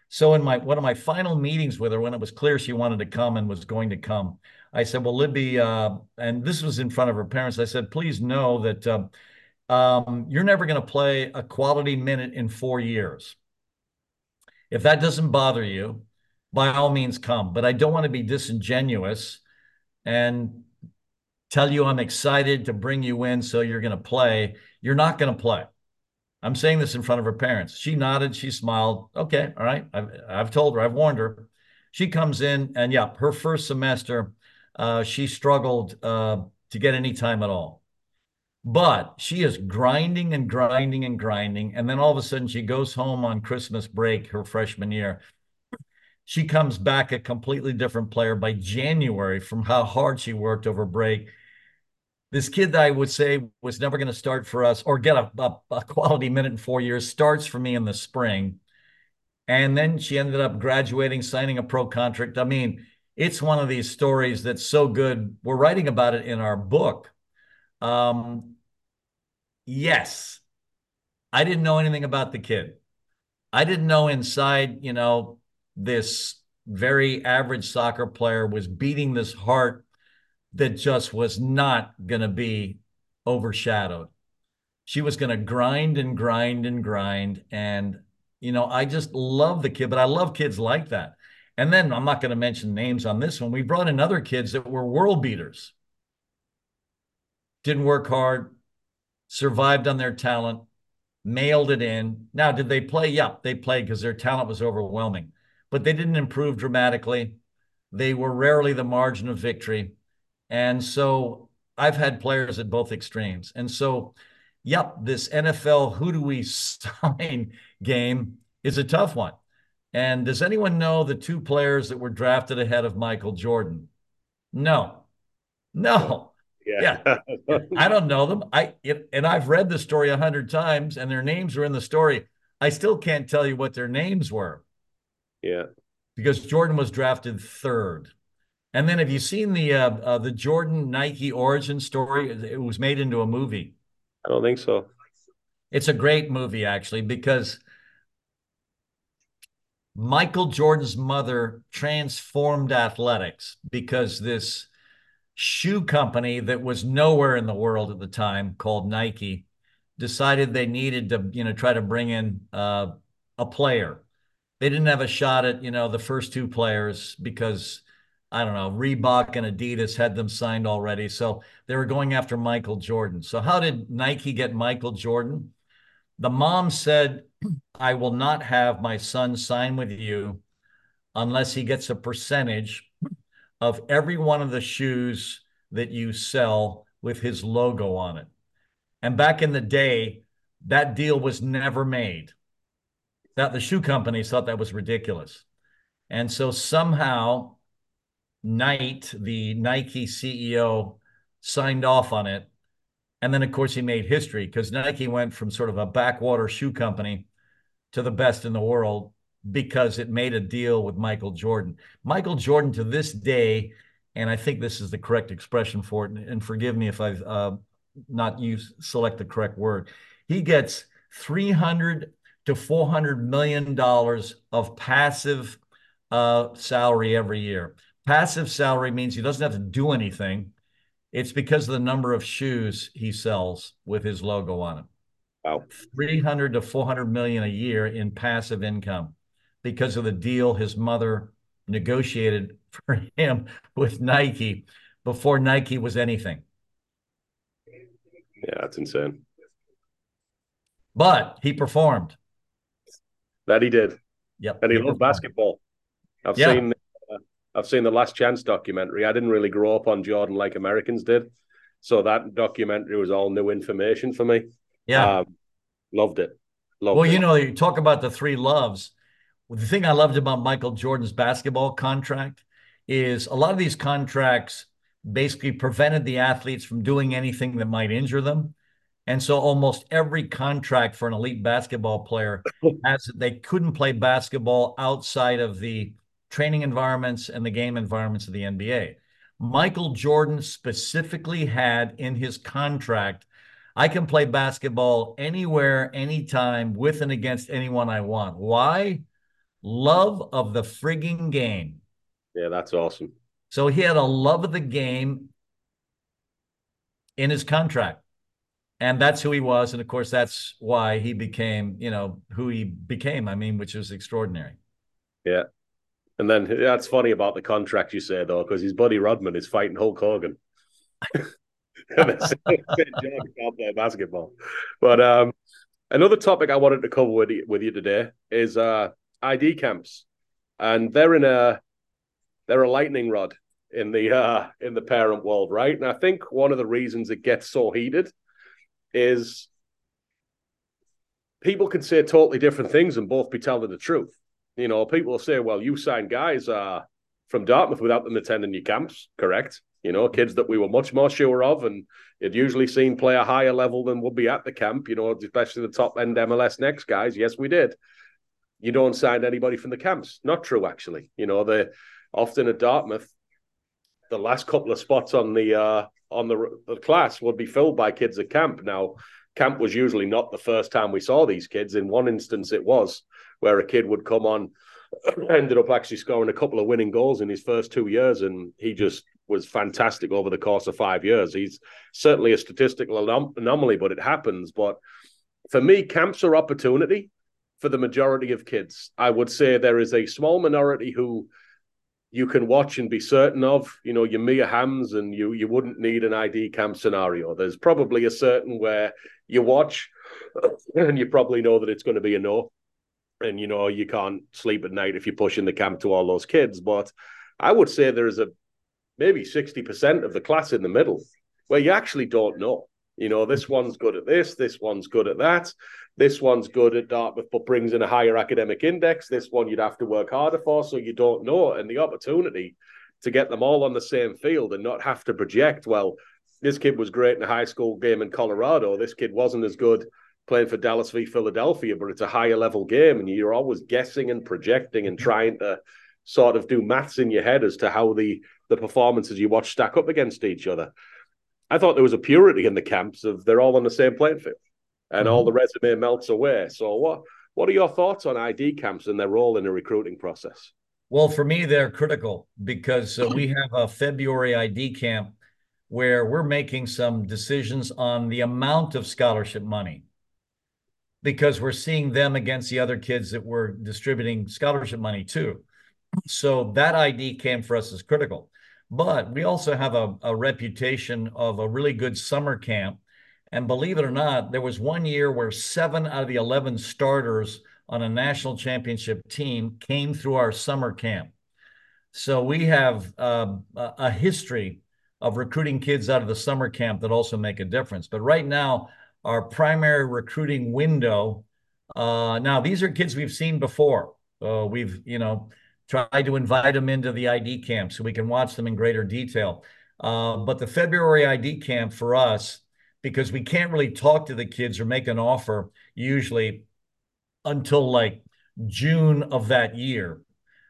So in my one of my final meetings with her, when it was clear she wanted to come and was going to come, I said, "Well, Libby," uh, and this was in front of her parents. I said, "Please know that uh, um, you're never going to play a quality minute in four years. If that doesn't bother you, by all means, come. But I don't want to be disingenuous and tell you I'm excited to bring you in so you're going to play, you're not going to play. I'm saying this in front of her parents. She nodded, she smiled. Okay, all right. I've, I've told her, I've warned her. She comes in, and yeah, her first semester, uh, she struggled uh, to get any time at all. But she is grinding and grinding and grinding. And then all of a sudden, she goes home on Christmas break her freshman year she comes back a completely different player by January from how hard she worked over break. This kid that I would say was never going to start for us or get a, a, a, quality minute in four years starts for me in the spring. And then she ended up graduating, signing a pro contract. I mean, it's one of these stories that's so good. We're writing about it in our book. Um, yes, I didn't know anything about the kid. I didn't know inside, you know, this very average soccer player was beating this heart that just was not going to be overshadowed. She was going to grind and grind and grind. And, you know, I just love the kid, but I love kids like that. And then I'm not going to mention names on this one. We brought in other kids that were world beaters, didn't work hard, survived on their talent, mailed it in. Now, did they play? Yeah, they played because their talent was overwhelming but they didn't improve dramatically. They were rarely the margin of victory. And so I've had players at both extremes. And so, yep, this NFL who do we sign game is a tough one. And does anyone know the two players that were drafted ahead of Michael Jordan? No. No. Yeah. yeah. I don't know them. I it, and I've read the story a hundred times, and their names are in the story. I still can't tell you what their names were. Yeah. Because Jordan was drafted third. And then have you seen the uh, uh, the Jordan Nike origin story? It was made into a movie. I don't think so. It's a great movie actually because Michael Jordan's mother transformed athletics because this shoe company that was nowhere in the world at the time called Nike decided they needed to, you know, try to bring in uh, a player. They didn't have a shot at, you know, the first two players because I don't know, Reebok and Adidas had them signed already. So they were going after Michael Jordan. So how did Nike get Michael Jordan? The mom said, I will not have my son sign with you unless he gets a percentage of every one of the shoes that you sell with his logo on it. And back in the day, that deal was never made. That the shoe companies thought that was ridiculous. And so somehow Knight, the Nike CEO, signed off on it. And then, of course, he made history because Nike went from sort of a backwater shoe company to the best in the world because it made a deal with Michael Jordan. Michael Jordan, to this day, and I think this is the correct expression for it, and forgive me if I've uh, not used select the correct word. He gets 300 to 400 million dollars of passive uh, salary every year. Passive salary means he doesn't have to do anything. It's because of the number of shoes he sells with his logo on it. Wow. 300 to 400 million a year in passive income because of the deal his mother negotiated for him with Nike before Nike was anything. Yeah, that's insane. But he performed. That he did. Yep. And he, he loved basketball. I've yeah. seen uh, I've seen the Last Dance documentary. I didn't really grow up on Jordan like Americans did. So that documentary was all new information for me. Yeah. Um, loved it. Loved well, it. you know, you talk about the three loves. The thing I loved about Michael Jordan's basketball contract is a lot of these contracts basically prevented the athletes from doing anything that might injure them. And so almost every contract for an elite basketball player has they couldn't play basketball outside of the training environments and the game environments of the NBA. Michael Jordan specifically had in his contract I can play basketball anywhere, anytime, with and against anyone I want. Why? Love of the frigging game. Yeah, that's awesome. So he had a love of the game in his contract. And that's who he was. And of course, that's why he became, you know, who he became. I mean, which was extraordinary. Yeah. And then that's funny about the contract you say, though, because his buddy Rodman is fighting Hulk Hogan. basketball. But um, another topic I wanted to cover with you, with you today is uh, ID camps, and they're in a they're a lightning rod in the uh, in the parent world, right? And I think one of the reasons it gets so heated is people can say totally different things and both be telling the truth. You know, people will say, "Well, you signed guys uh, from Dartmouth without them attending your camps, correct?" You know, kids that we were much more sure of, and had usually seen play a higher level than would be at the camp. You know, especially the top end MLS next guys. Yes, we did. You don't sign anybody from the camps. Not true, actually. You know, they often at Dartmouth, the last couple of spots on the uh, on the, the class would be filled by kids at camp. Now, camp was usually not the first time we saw these kids. In one instance, it was where a kid would come on, ended up actually scoring a couple of winning goals in his first two years, and he just was fantastic over the course of five years. He's certainly a statistical anom- anomaly, but it happens. But for me, camps are opportunity for the majority of kids. I would say there is a small minority who you can watch and be certain of. You know, your Mia Hamms and you you wouldn't need an ID camp scenario. There's probably a certain where you watch, and you probably know that it's going to be a no, and you know you can't sleep at night if you're pushing the camp to all those kids. But I would say there is a maybe sixty percent of the class in the middle where you actually don't know. You know, this one's good at this, this one's good at that. This one's good at Dartmouth, but brings in a higher academic index. This one you'd have to work harder for, so you don't know. And the opportunity to get them all on the same field and not have to project, well, this kid was great in a high school game in Colorado. This kid wasn't as good playing for Dallas v Philadelphia, but it's a higher level game, and you're always guessing and projecting and trying to sort of do maths in your head as to how the the performances you watch stack up against each other. I thought there was a purity in the camps of they're all on the same playing field and mm-hmm. all the resume melts away. So what what are your thoughts on ID camps and their role in the recruiting process? Well, for me, they're critical because uh, we have a February ID camp where we're making some decisions on the amount of scholarship money because we're seeing them against the other kids that we're distributing scholarship money to. So that ID camp for us is critical. But we also have a, a reputation of a really good summer camp. And believe it or not, there was one year where seven out of the 11 starters on a national championship team came through our summer camp. So we have uh, a history of recruiting kids out of the summer camp that also make a difference. But right now, our primary recruiting window. Uh, now, these are kids we've seen before. Uh, we've, you know, tried to invite them into the ID camp so we can watch them in greater detail. Uh, but the February ID camp for us, because we can't really talk to the kids or make an offer usually until like June of that year.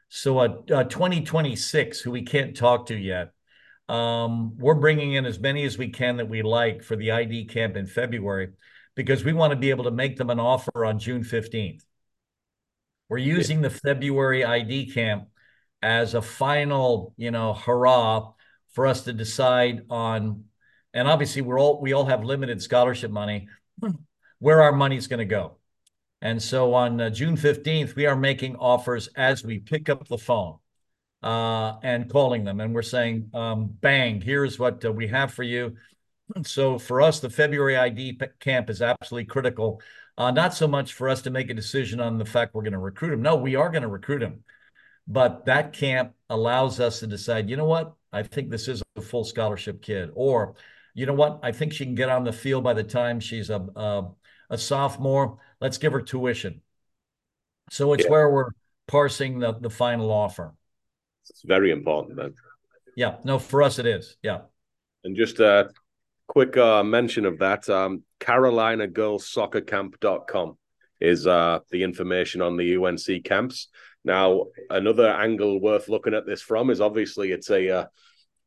So a, a 2026 who we can't talk to yet um, we're bringing in as many as we can that we like for the ID camp in February because we want to be able to make them an offer on June 15th. We're using the February ID camp as a final, you know, hurrah for us to decide on. And obviously, we're all we all have limited scholarship money, where our money's going to go. And so on uh, June 15th, we are making offers as we pick up the phone uh, and calling them. And we're saying, um, bang, here's what uh, we have for you. So for us, the February ID camp is absolutely critical. Uh, not so much for us to make a decision on the fact we're going to recruit them. No, we are going to recruit them. But that camp allows us to decide, you know what? I think this is a full scholarship kid. Or, you know what? I think she can get on the field by the time she's a, a, a sophomore. Let's give her tuition. So it's yeah. where we're parsing the, the final offer. It's very important then. Yeah, no, for us it is. Yeah. And just a quick uh, mention of that um, CarolinaGirlsSoccerCamp.com is uh, the information on the UNC camps. Now, another angle worth looking at this from is obviously it's a uh,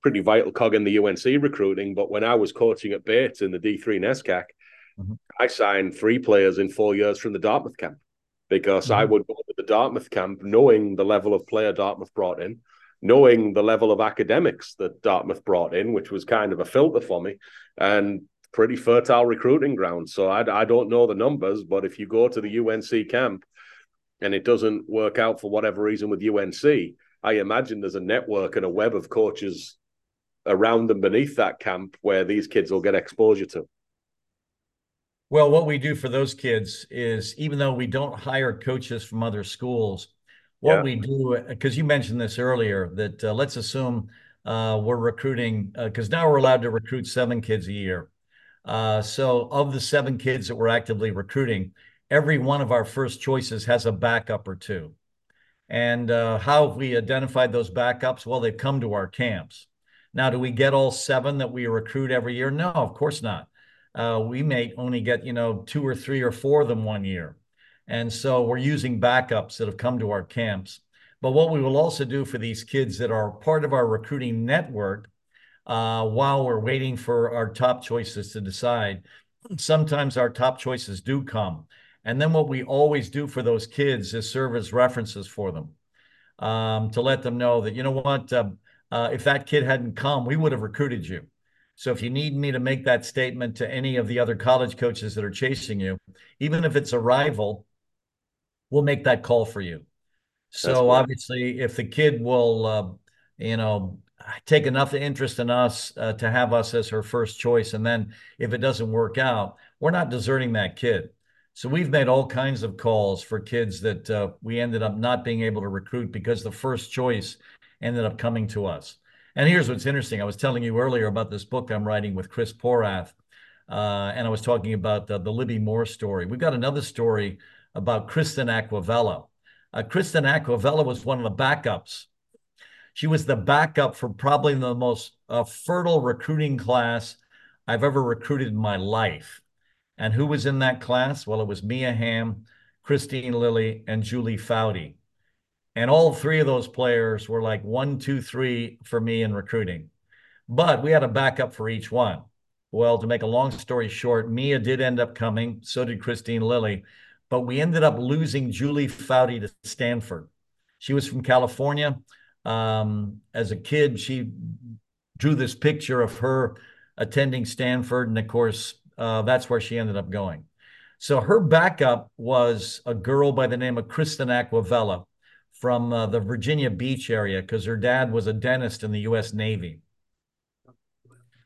pretty vital cog in the UNC recruiting. But when I was coaching at Bates in the D3 NESCAC, mm-hmm. I signed three players in four years from the Dartmouth camp because mm-hmm. I would go to the Dartmouth camp knowing the level of player Dartmouth brought in, knowing the level of academics that Dartmouth brought in, which was kind of a filter for me, and pretty fertile recruiting ground. So I, I don't know the numbers, but if you go to the UNC camp and it doesn't work out for whatever reason with UNC, I imagine there's a network and a web of coaches around and beneath that camp where these kids will get exposure to. Well, what we do for those kids is even though we don't hire coaches from other schools, what yeah. we do, because you mentioned this earlier, that uh, let's assume uh, we're recruiting, because uh, now we're allowed to recruit seven kids a year. Uh, so, of the seven kids that we're actively recruiting, every one of our first choices has a backup or two. And uh, how have we identified those backups? Well, they've come to our camps. Now, do we get all seven that we recruit every year? No, of course not uh, we may only get you know two or three or four of them one year and so we're using backups that have come to our camps. But what we will also do for these kids that are part of our recruiting network uh, while we're waiting for our top choices to decide sometimes our top choices do come. And then what we always do for those kids is serve as references for them um, to let them know that you know what uh, uh, if that kid hadn't come we would have recruited you. So if you need me to make that statement to any of the other college coaches that are chasing you, even if it's a rival, we'll make that call for you. So obviously, if the kid will, uh, you know, take enough interest in us uh, to have us as her first choice, and then if it doesn't work out, we're not deserting that kid. So we've made all kinds of calls for kids that uh, we ended up not being able to recruit because the first choice ended up coming to us. And here's what's interesting. I was telling you earlier about this book I'm writing with Chris Porath, uh, and I was talking about uh, the Libby Moore story. We've got another story about Kristen Aquavella. Uh, Kristen Aquavella was one of the backups. She was the backup for probably the most uh, fertile recruiting class I've ever recruited in my life. And who was in that class? Well, it was Mia Hamm, Kristine Lilly, and Julie Foudy. And all three of those players were like one, two, three for me in recruiting. But we had a backup for each one. Well, to make a long story short, Mia did end up coming. So did Kristine Lilly. But we ended up losing Julie Foudy to Stanford. She was from California. Um, as a kid, she drew this picture of her attending Stanford, and of course, uh, that's where she ended up going. So her backup was a girl by the name of Kristen Aquavella from uh, the Virginia Beach area because her dad was a dentist in the U.S. Navy.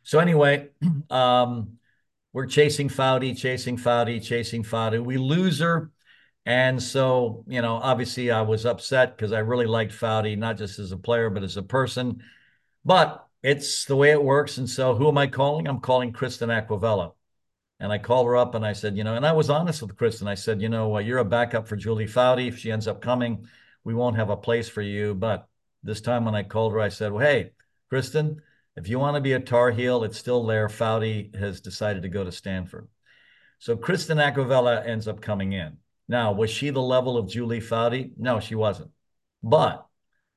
So anyway, um, we're chasing Foudy, chasing Foudy, chasing Foudy. We lose her. And so, you know, obviously I was upset because I really liked Foudy, not just as a player, but as a person. But it's the way it works. And so who am I calling? I'm calling Kristen Aquavella. And I called her up and I said, you know, and I was honest with Kristen. I said, you know, uh, you're a backup for Julie Foudy. If she ends up coming, we won't have a place for you. But this time when I called her, I said, well, hey, Kristen, if you want to be a Tar Heel, it's still there. Foudy has decided to go to Stanford. So Kristin Acquavella ends up coming in. Now, was she the level of Julie Foudy? No, she wasn't. But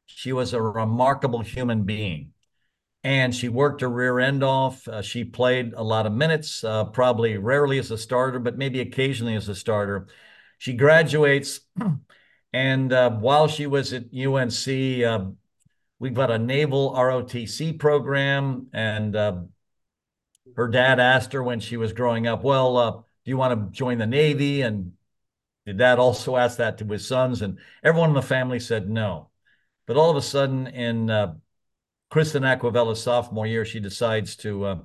she was a remarkable human being and she worked her rear end off. Uh, she played a lot of minutes, uh, probably rarely as a starter, but maybe occasionally as a starter. She graduates, and uh, while she was at UNC, uh, we've got a naval ROTC program, and uh, her dad asked her when she was growing up, "Well, uh, do you want to join the Navy?" And did dad also ask that to his sons, and everyone in the family said no. But all of a sudden, in Kristin Acquavella's sophomore year, she decides to uh,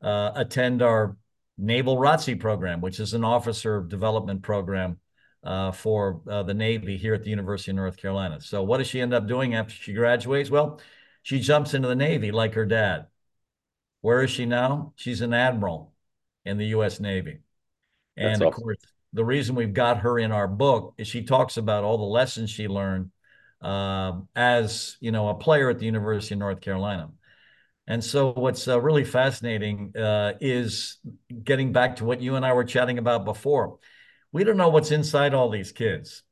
uh, attend our Naval ROTC program, which is an officer development program uh, for uh, the Navy here at the University of North Carolina. So, what does she end up doing after she graduates? Well, she jumps into the Navy like her dad. Where is she now? She's an admiral in the U.S. Navy. And That's of awesome. course, the reason we've got her in our book is she talks about all the lessons she learned uh, as you know a player at the University of North Carolina. And so, what's uh, really fascinating uh, is getting back to what you and I were chatting about before. We don't know what's inside all these kids,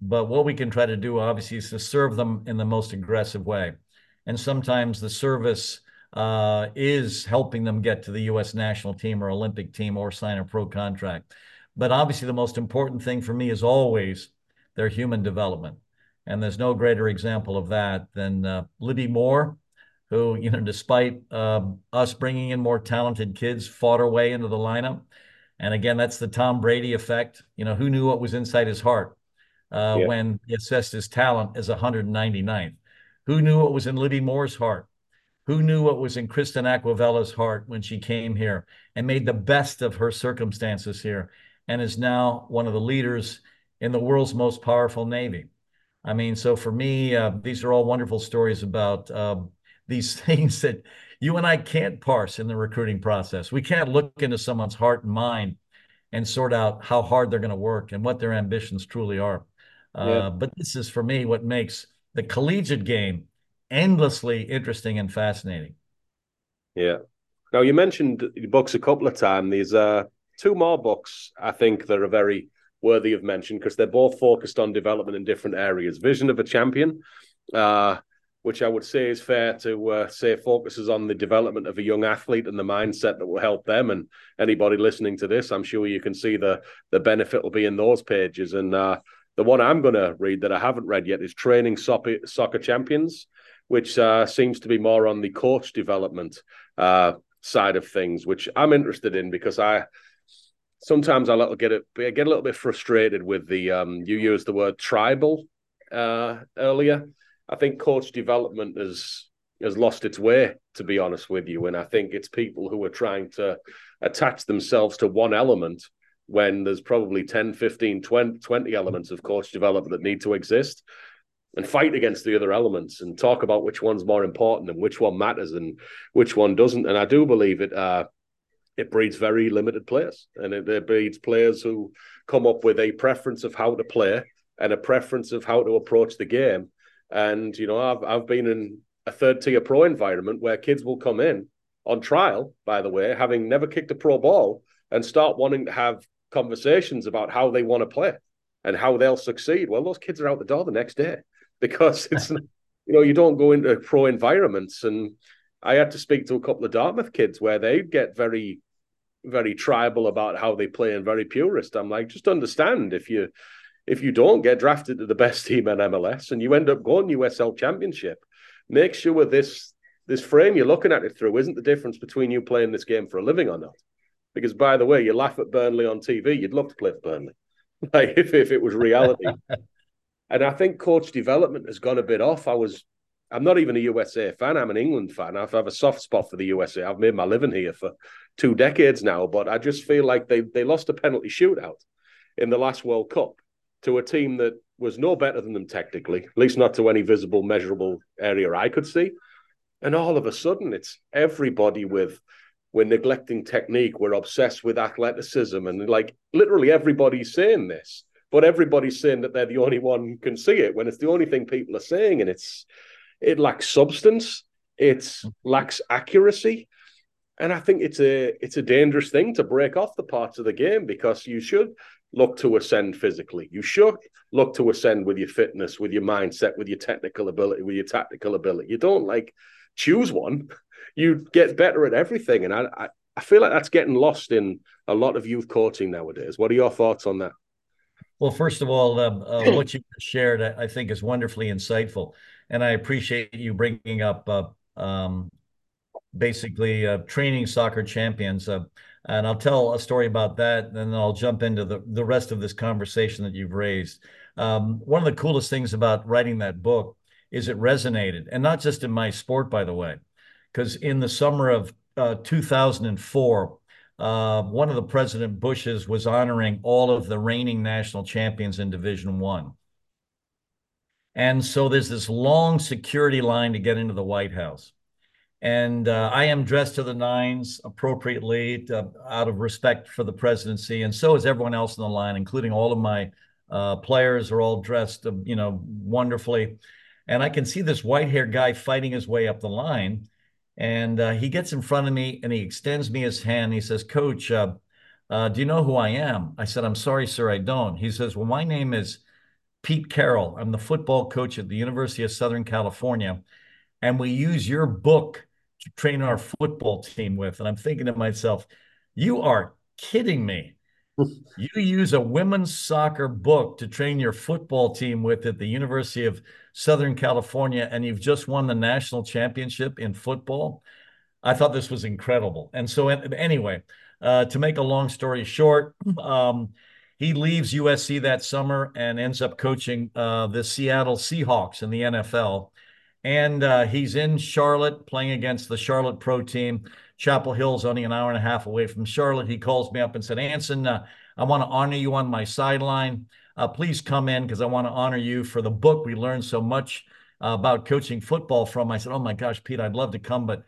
but what we can try to do, obviously, is to serve them in the most aggressive way. And sometimes the service uh, is helping them get to the U.S. national team or Olympic team or sign a pro contract. But obviously, the most important thing for me is always their human development. And there's no greater example of that than uh, Libby Moore, who, you know, despite uh, us bringing in more talented kids, fought her way into the lineup. And again, that's the Tom Brady effect. You know, who knew what was inside his heart uh, yeah. when he assessed his talent as 199th? Who knew what was in Libby Moore's heart? Who knew what was in Kristin Acquavella's heart when she came here and made the best of her circumstances here and is now one of the leaders in the world's most powerful Navy? I mean, so for me, uh, these are all wonderful stories about uh, these things that you and I can't parse in the recruiting process. We can't look into someone's heart and mind and sort out how hard they're going to work and what their ambitions truly are. Uh. But this is for me what makes the collegiate game endlessly interesting and fascinating. Yeah. Now you mentioned books a couple of times. These uh, two more books I think that are very worthy of mention because they're both focused on development in different areas. Vision of a Champion, uh, which I would say is fair to uh, say focuses on the development of a young athlete and the mindset that will help them. And anybody listening to this, I'm sure you can see the the benefit will be in those pages. And uh, the one I'm going to read that I haven't read yet is Training Soccer, Soccer Champions, which uh, seems to be more on the coach development uh, side of things, which I'm interested in because I sometimes I get it get a little bit frustrated with the um, you used the word tribal uh, earlier. I think coach development has has lost its way, to be honest with you. And I think it's people who are trying to attach themselves to one element when there's probably 10, 15, 20, 20 elements of coach development that need to exist and fight against the other elements and talk about which one's more important and which one matters and which one doesn't. And I do believe it uh, it breeds very limited players, and it, it breeds players who come up with a preference of how to play and a preference of how to approach the game. And you know, I've I've been in a third tier pro environment where kids will come in on trial, by the way, having never kicked a pro ball, and start wanting to have conversations about how they want to play and how they'll succeed. Well, those kids are out the door the next day because it's you know you don't go into pro environments and I had to speak to a couple of Dartmouth kids where they get very very tribal about how they play and very purist. I'm like, just understand if you if you don't get drafted to the best team in MLS and you end up going USL Championship, make sure this this frame you're looking at it through isn't the difference between you playing this game for a living or not. Because by the way, you laugh at Burnley on TV, you'd love to play for Burnley, like if if it was reality. and I think coach development has gone a bit off. I was, I'm not even a USA fan. I'm an England fan. I have a soft spot for the USA. I've made my living here for two decades now, but I just feel like they they lost a penalty shootout in the last World Cup to a team that was no better than them technically, at least not to any visible, measurable area I could see. And all of a sudden, it's everybody with we're neglecting technique, we're obsessed with athleticism, and like literally everybody's saying this, but everybody's saying that they're the only one can see it when it's the only thing people are saying, and it's it lacks substance, it lacks accuracy, and I think it's a it's a dangerous thing to break off the parts of the game because you should look to ascend physically. You should look to ascend with your fitness, with your mindset, with your technical ability, with your tactical ability. You don't like choose one. You get better at everything, and I, I, I feel like that's getting lost in a lot of youth coaching nowadays. What are your thoughts on that? Well, first of all, um, uh, what you shared, I think, is wonderfully insightful, and I appreciate you bringing up uh, um, basically uh, training soccer champions. And I'll tell a story about that, and then I'll jump into the, the rest of this conversation that you've raised. Um, one of the coolest things about writing that book is it resonated, and not just in my sport, by the way, because in the summer of uh, 2004, uh, one of the President Bushes was honoring all of the reigning national champions in Division One. And so there's this long security line to get into the White House and uh, I am dressed to the nines appropriately to, out of respect for the presidency, and so is everyone else in the line, including all of my uh, players are all dressed, uh, you know, wonderfully. And I can see this white-haired guy fighting his way up the line, and uh, he gets in front of me and he extends me his hand. He says, "Coach, uh, uh, do you know who I am?" I said, "I'm sorry, sir, I don't." He says, "Well, my name is Pete Carroll. I'm the football coach at the University of Southern California." And we use your book to train our football team with. And I'm thinking to myself, you are kidding me. you use a women's soccer book to train your football team with at the University of Southern California, and you've just won the national championship in football. I thought this was incredible. And so, anyway, uh, to make a long story short, um, he leaves USC that summer and ends up coaching uh, the Seattle Seahawks in the NFL and uh, he's in Charlotte playing against the Charlotte Pro team. Chapel Hill's only an hour and a half away from Charlotte. He calls me up and said, Anson, uh, I want to honor you on my sideline. Uh, please come in because I want to honor you for the book we learned so much uh, about coaching football from. I said, Oh my gosh, Pete, I'd love to come, but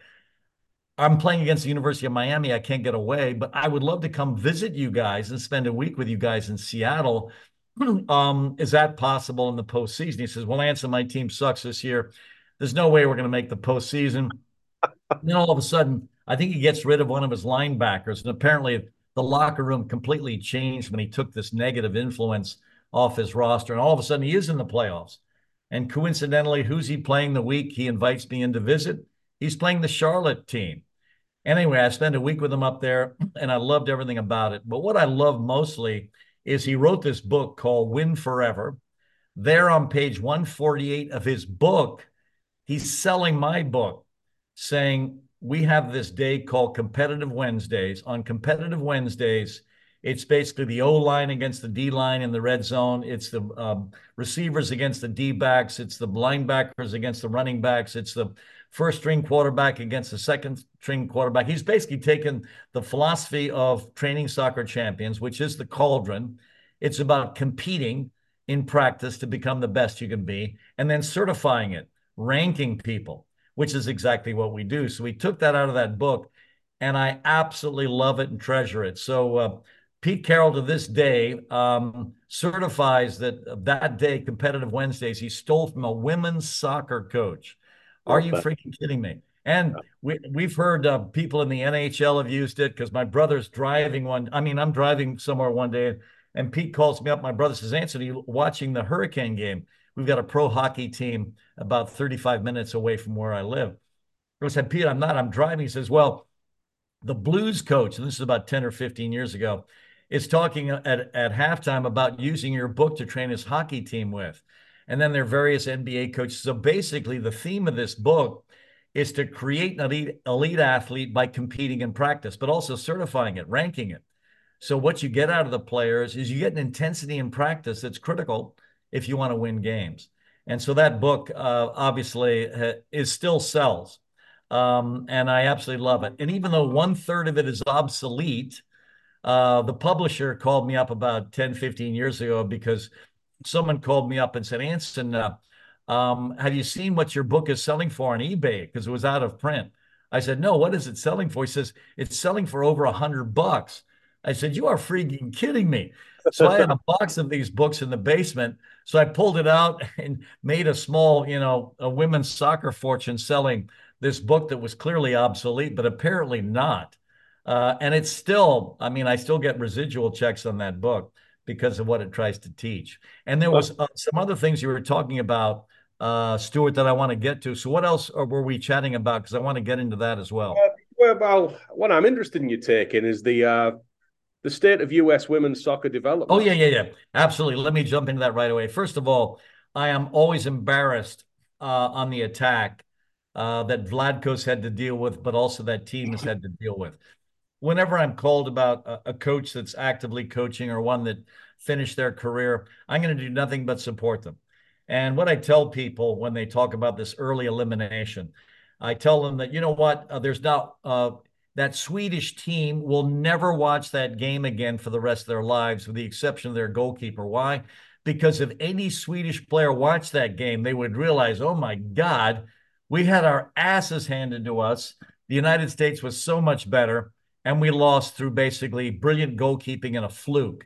I'm playing against the University of Miami. I can't get away, but I would love to come visit you guys and spend a week with you guys in Seattle. um, is that possible in the postseason? He says, Well, Anson, my team sucks this year. There's no way we're going to make the postseason. then all of a sudden, I think he gets rid of one of his linebackers, and apparently the locker room completely changed when he took this negative influence off his roster. And all of a sudden, he is in the playoffs. And coincidentally, who's he playing the week he invites me in to visit? He's playing the Charlotte team. Anyway, I spent a week with him up there, and I loved everything about it. But what I love mostly is he wrote this book called Win Forever. There on page 148 of his book, He's selling my book, saying we have this day called Competitive Wednesdays. On Competitive Wednesdays, it's basically the O line against the D line in the red zone. It's the um, receivers against the D backs. It's the linebackers against the running backs. It's the first string quarterback against the second string quarterback. He's basically taken the philosophy of training soccer champions, which is the cauldron. It's about competing in practice to become the best you can be and then certifying it ranking people, which is exactly what we do. So we took that out of that book, and I absolutely love it and treasure it. So uh, Pete Carroll to this day um, certifies that that day, Competitive Wednesdays, he stole from a women's soccer coach. Are you freaking kidding me? And we, we've heard uh, people in the NHL have used it because my brother's driving one. I mean, I'm driving somewhere one day, and Pete calls me up. My brother says, Anthony, watching the Hurricane game. We've got a pro hockey team about 35 minutes away from where I live. I said, Pete, I'm not, I'm driving. He says, Well, the Blues coach, and this is about 10 or 15 years ago, is talking at, at halftime about using your book to train his hockey team with. And then there are various NBA coaches. So basically, the theme of this book is to create an elite, elite athlete by competing in practice, but also certifying it, ranking it. So what you get out of the players is you get an intensity in practice that's critical if you want to win games. And so that book uh, obviously is still sells. Um, and I absolutely love it. And even though one third of it is obsolete, uh, the publisher called me up about 10, 15 years ago because someone called me up and said, Anson, uh, um, have you seen what your book is selling for on eBay? Because it was out of print. I said, no, what is it selling for? He says, it's selling for over a hundred bucks. I said, you are freaking kidding me. So I had a box of these books in the basement. So I pulled it out and made a small, you know, a women's soccer fortune selling this book that was clearly obsolete, but apparently not. Uh, and it's still, I mean, I still get residual checks on that book because of what it tries to teach. And there was uh, some other things you were talking about uh, Stuart, that I want to get to. So, what else were we chatting about? Because I want to get into that as well. Uh, well, what I'm interested in you taking is the uh, the state of U.S. women's soccer development. Oh yeah, yeah, yeah, absolutely. Let me jump into that right away. First of all, I am always embarrassed uh, on the attack uh, that Vlatko's had to deal with, but also that team has had to deal with. Whenever I'm called about a, a coach that's actively coaching or one that finished their career, I'm going to do nothing but support them. And what I tell people when they talk about this early elimination, I tell them that, you know what, uh, there's not, uh, that Swedish team will never watch that game again for the rest of their lives, with the exception of their goalkeeper. Why? Because if any Swedish player watched that game, they would realize, oh my God, we had our asses handed to us. The United States was so much better, and we lost through basically brilliant goalkeeping and a fluke.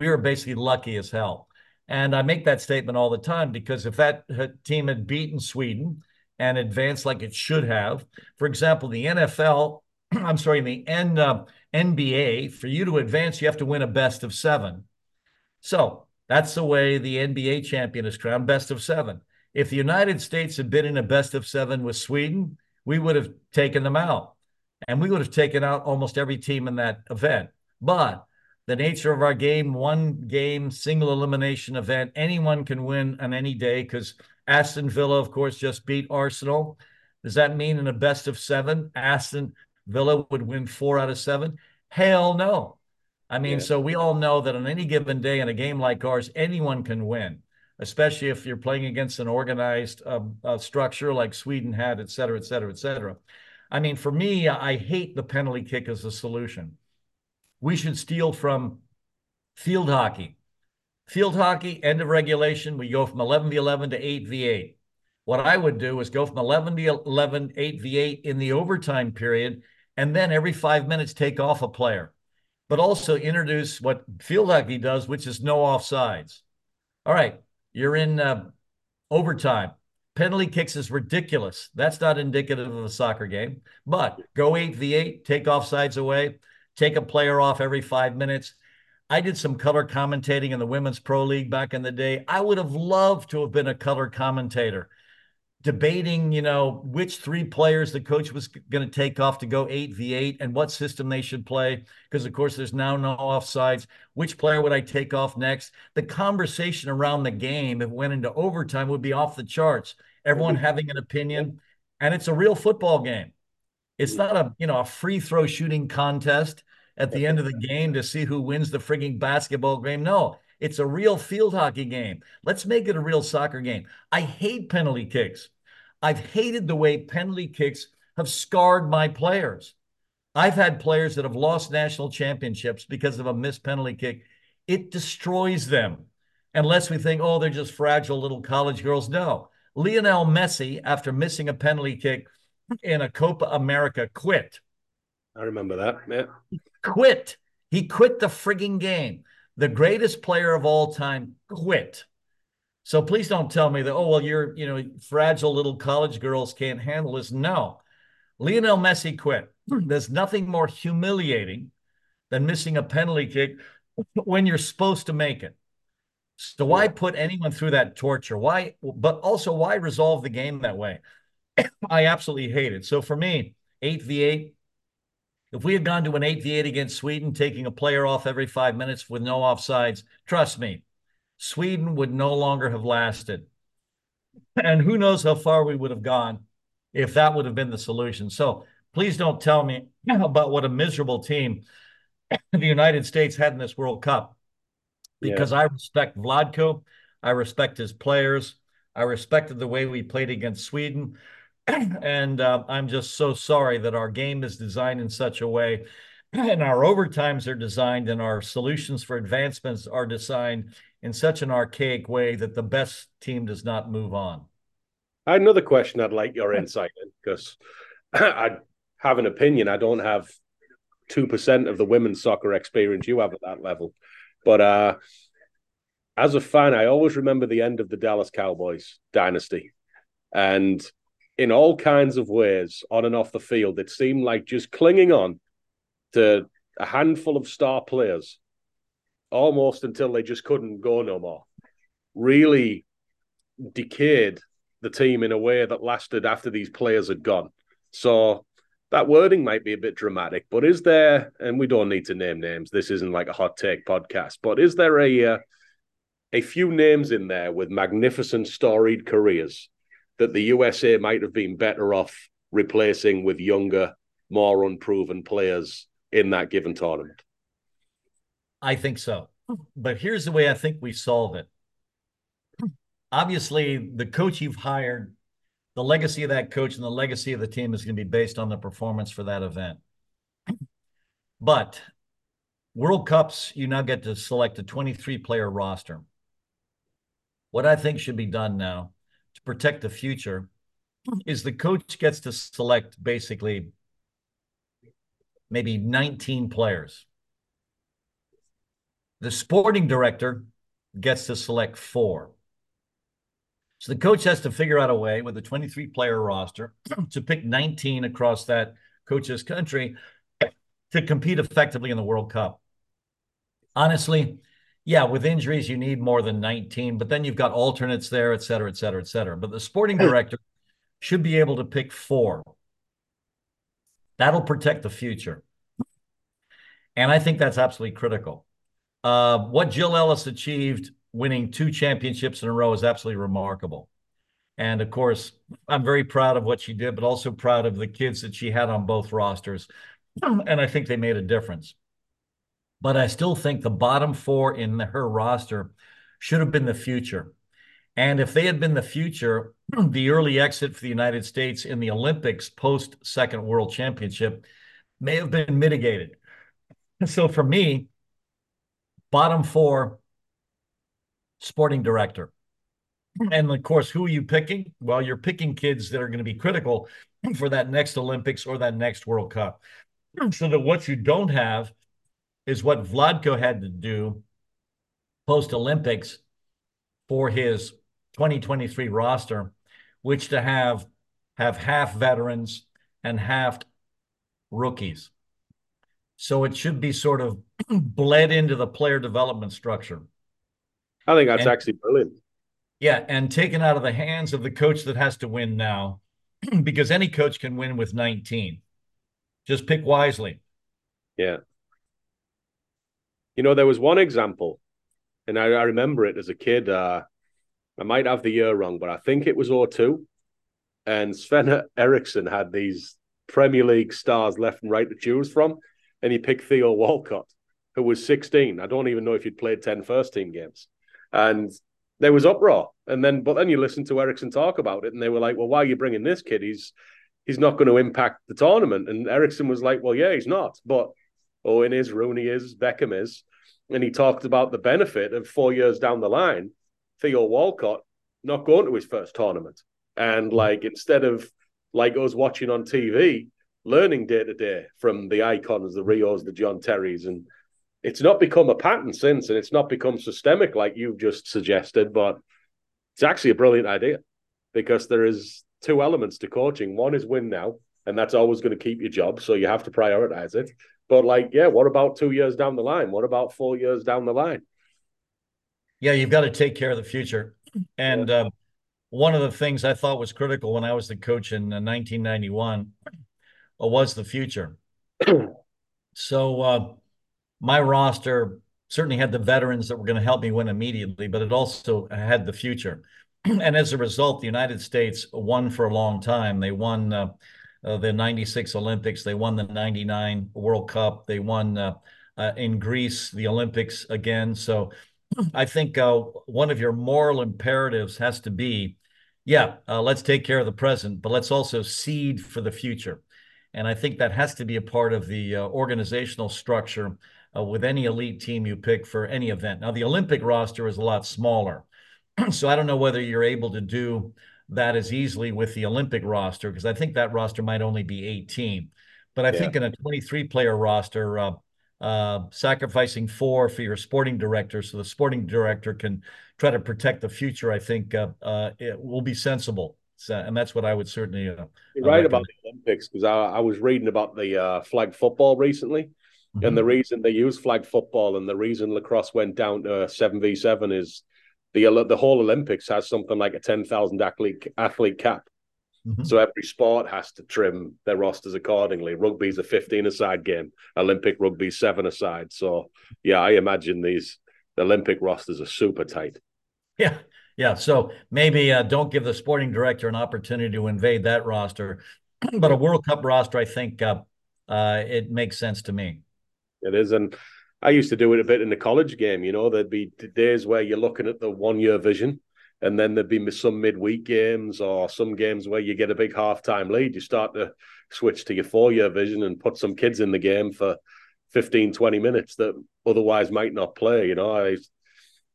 We were basically lucky as hell. And I make that statement all the time because if that uh, team had beaten Sweden and advanced like it should have, for example, the NFL, I'm sorry, in the N, uh, NBA, for you to advance, you have to win a best of seven. So that's the way the NBA champion is crowned, best of seven. If the United States had been in a best of seven with Sweden, we would have taken them out. And we would have taken out almost every team in that event. But the nature of our game, one game, single elimination event. Anyone can win on any day because Aston Villa, of course, just beat Arsenal. Does that mean in a best of seven, Aston Villa would win four out of seven? Hell no. I mean, yeah. so we all know that on any given day in a game like ours, anyone can win, especially if you're playing against an organized uh, uh, structure like Sweden had, et cetera, et cetera, et cetera. I mean, for me, I hate the penalty kick as a solution we should steal from field hockey. Field hockey, end of regulation, we go from 11 v 11 to 8 v 8. What I would do is go from 11 v 11, 8 v 8 in the overtime period, and then every five minutes take off a player, but also introduce what field hockey does, which is no offsides. All right, you're in uh, overtime. Penalty kicks is ridiculous. That's not indicative of a soccer game, but go 8 v 8, take offsides away take a player off every five minutes. I did some color commentating in the Women's Pro League back in the day. I would have loved to have been a color commentator, debating, you know, which three players the coach was going to take off to go 8v8 and what system they should play. Because, of course, there's now no offsides. Which player would I take off next? The conversation around the game, if it went into overtime, would be off the charts. Everyone mm-hmm. having an opinion. And it's a real football game. It's mm-hmm. not a you know a free throw shooting contest at the end of the game to see who wins the frigging basketball game. No, it's a real field hockey game. Let's make it a real soccer game. I hate penalty kicks. I've hated the way penalty kicks have scarred my players. I've had players that have lost national championships because of a missed penalty kick. It destroys them. Unless we think, oh, they're just fragile little college girls. No. Lionel Messi, after missing a penalty kick, in a Copa America quit. I remember that. Yeah. Quit. He quit the frigging game. The greatest player of all time quit. So please don't tell me that, oh, well, you're, you know, fragile little college girls can't handle this. No. Lionel Messi quit. There's nothing more humiliating than missing a penalty kick when you're supposed to make it. So why put anyone through that torture? Why, but also why resolve the game that way? I absolutely hate it. So for me, 8v8, if we had gone to an 8v8 against Sweden, taking a player off every five minutes with no offsides, trust me, Sweden would no longer have lasted. And who knows how far we would have gone if that would have been the solution. So please don't tell me about what a miserable team the United States had in this World Cup because yeah. I respect Vlatko. I respect his players. I respected the way we played against Sweden. and uh, I'm just so sorry that our game is designed in such a way and our overtimes are designed and our solutions for advancements are designed in such an archaic way that the best team does not move on. Another question I'd like your insight in because I have an opinion. I don't have 2% of the women's soccer experience you have at that level. But uh, as a fan, I always remember the end of the Dallas Cowboys dynasty. And in all kinds of ways, on and off the field, it seemed like just clinging on to a handful of star players almost until they just couldn't go no more. Really decayed the team in a way that lasted after these players had gone. So that wording might be a bit dramatic, but is there, and we don't need to name names, this isn't like a hot take podcast, but is there a uh, a few names in there with magnificent storied careers that the USA might have been better off replacing with younger, more unproven players in that given tournament. I think so. Hmm. But here's the way I think we solve it. Hmm. Obviously, the coach you've hired, the legacy of that coach and the legacy of the team is going to be based on the performance for that event. Hmm. But World Cups, you now get to select a 23 player roster. What I think should be done now to protect the future is the coach gets to select basically maybe 19 players. The sporting director gets to select four. So the coach has to figure out a way with a 23 player roster to pick 19 across that coach's country to compete effectively in the World Cup. Honestly, yeah, with injuries, you need more than 19, but then you've got alternates there, et cetera, et cetera, et cetera. But the sporting director should be able to pick four That'll protect the future. And I think that's absolutely critical. Uh, what Jill Ellis achieved winning two championships in a row is absolutely remarkable. And of course, I'm very proud of what she did, but also proud of the kids that she had on both rosters. And I think they made a difference. But I still think the bottom four in her roster should have been the future. And if they had been the future, the early exit for the United States in the Olympics post Second World Championship may have been mitigated. So for me, bottom four, sporting director. And of course, who are you picking? Well, you're picking kids that are going to be critical for that next Olympics or that next World Cup. Hmm. So that what you don't have is what Vlatko had to do post Olympics for his 2023 roster, which to have have half veterans and half rookies. So it should be sort of bled into the player development structure. I think that's and, actually brilliant. Yeah, and taken out of the hands of the coach that has to win now, because any coach can win with 19. Just pick wisely. Yeah. You know, there was one example, and I, I remember it as a kid. Uh, I might have the year wrong, but I think it was 02. And Sven Eriksson had these Premier League stars left and right to choose from. And he picked Theo Walcott, who was 16. I don't even know if he'd played 10 first team games. And there was uproar. And then, but then you listen to Eriksson talk about it, and they were like, well, why are you bringing this kid? He's he's not going to impact the tournament. And Eriksson was like, well, yeah, he's not. But Owen is, Rooney is, Beckham is. And he talked about the benefit of four years down the line Theo Walcott not going to his first tournament. And like instead of like us watching on TV, learning day to day from the icons, the Rios, the John Terrys, and it's not become a pattern since, and it's not become systemic like you've just suggested, but it's actually a brilliant idea because there is two elements to coaching. One is win now, and that's always going to keep your job, so you have to prioritize it. But like, yeah, what about two years down the line? What about four years down the line? Yeah, you've got to take care of the future. And uh, one of the things I thought was critical when I was the coach in 1991 uh, was the future. so uh, my roster certainly had the veterans that were going to help me win immediately, but it also had the future. and as a result, the United States won for a long time. They won uh, uh, the 96 Olympics, they won the 99 World Cup, they won uh, uh in Greece the Olympics again. So I think uh, one of your moral imperatives has to be yeah, uh, let's take care of the present, but let's also seed for the future. And I think that has to be a part of the organizational structure with any elite team you pick for any event. Now, the Olympic roster is a lot smaller. so I don't know whether you're able to do that as easily with the Olympic roster because I think that roster might only be 18. But I yeah. think in a 23 player roster, uh, uh, sacrificing four for your sporting director so the sporting director can try to protect the future, I think uh, uh it will be sensible. So, and that's what I would certainly. Uh, you're right about the Olympics because I, I, was reading about the uh, flag football recently. Mm-hmm. And the reason they use flag football and the reason lacrosse went down to 7v7 is the the whole Olympics has something like a ten thousand athlete athlete cap. Mm-hmm. So every sport has to trim their rosters accordingly. Rugby's a fifteen aside game. Olympic rugby seven aside. So yeah, I imagine these the Olympic rosters are super tight. Yeah, yeah. So maybe uh, don't give the sporting director an opportunity to invade that roster, but a World Cup roster, I think uh, uh, it makes sense to me. It is, and I used to do it a bit in the college game. You know, there'd be days where you're looking at the one year vision, and then there'd be some midweek games or some games where you get a big halftime lead. You start to switch to your four year vision and put some kids in the game for 15, 20 minutes that otherwise might not play. You know, I,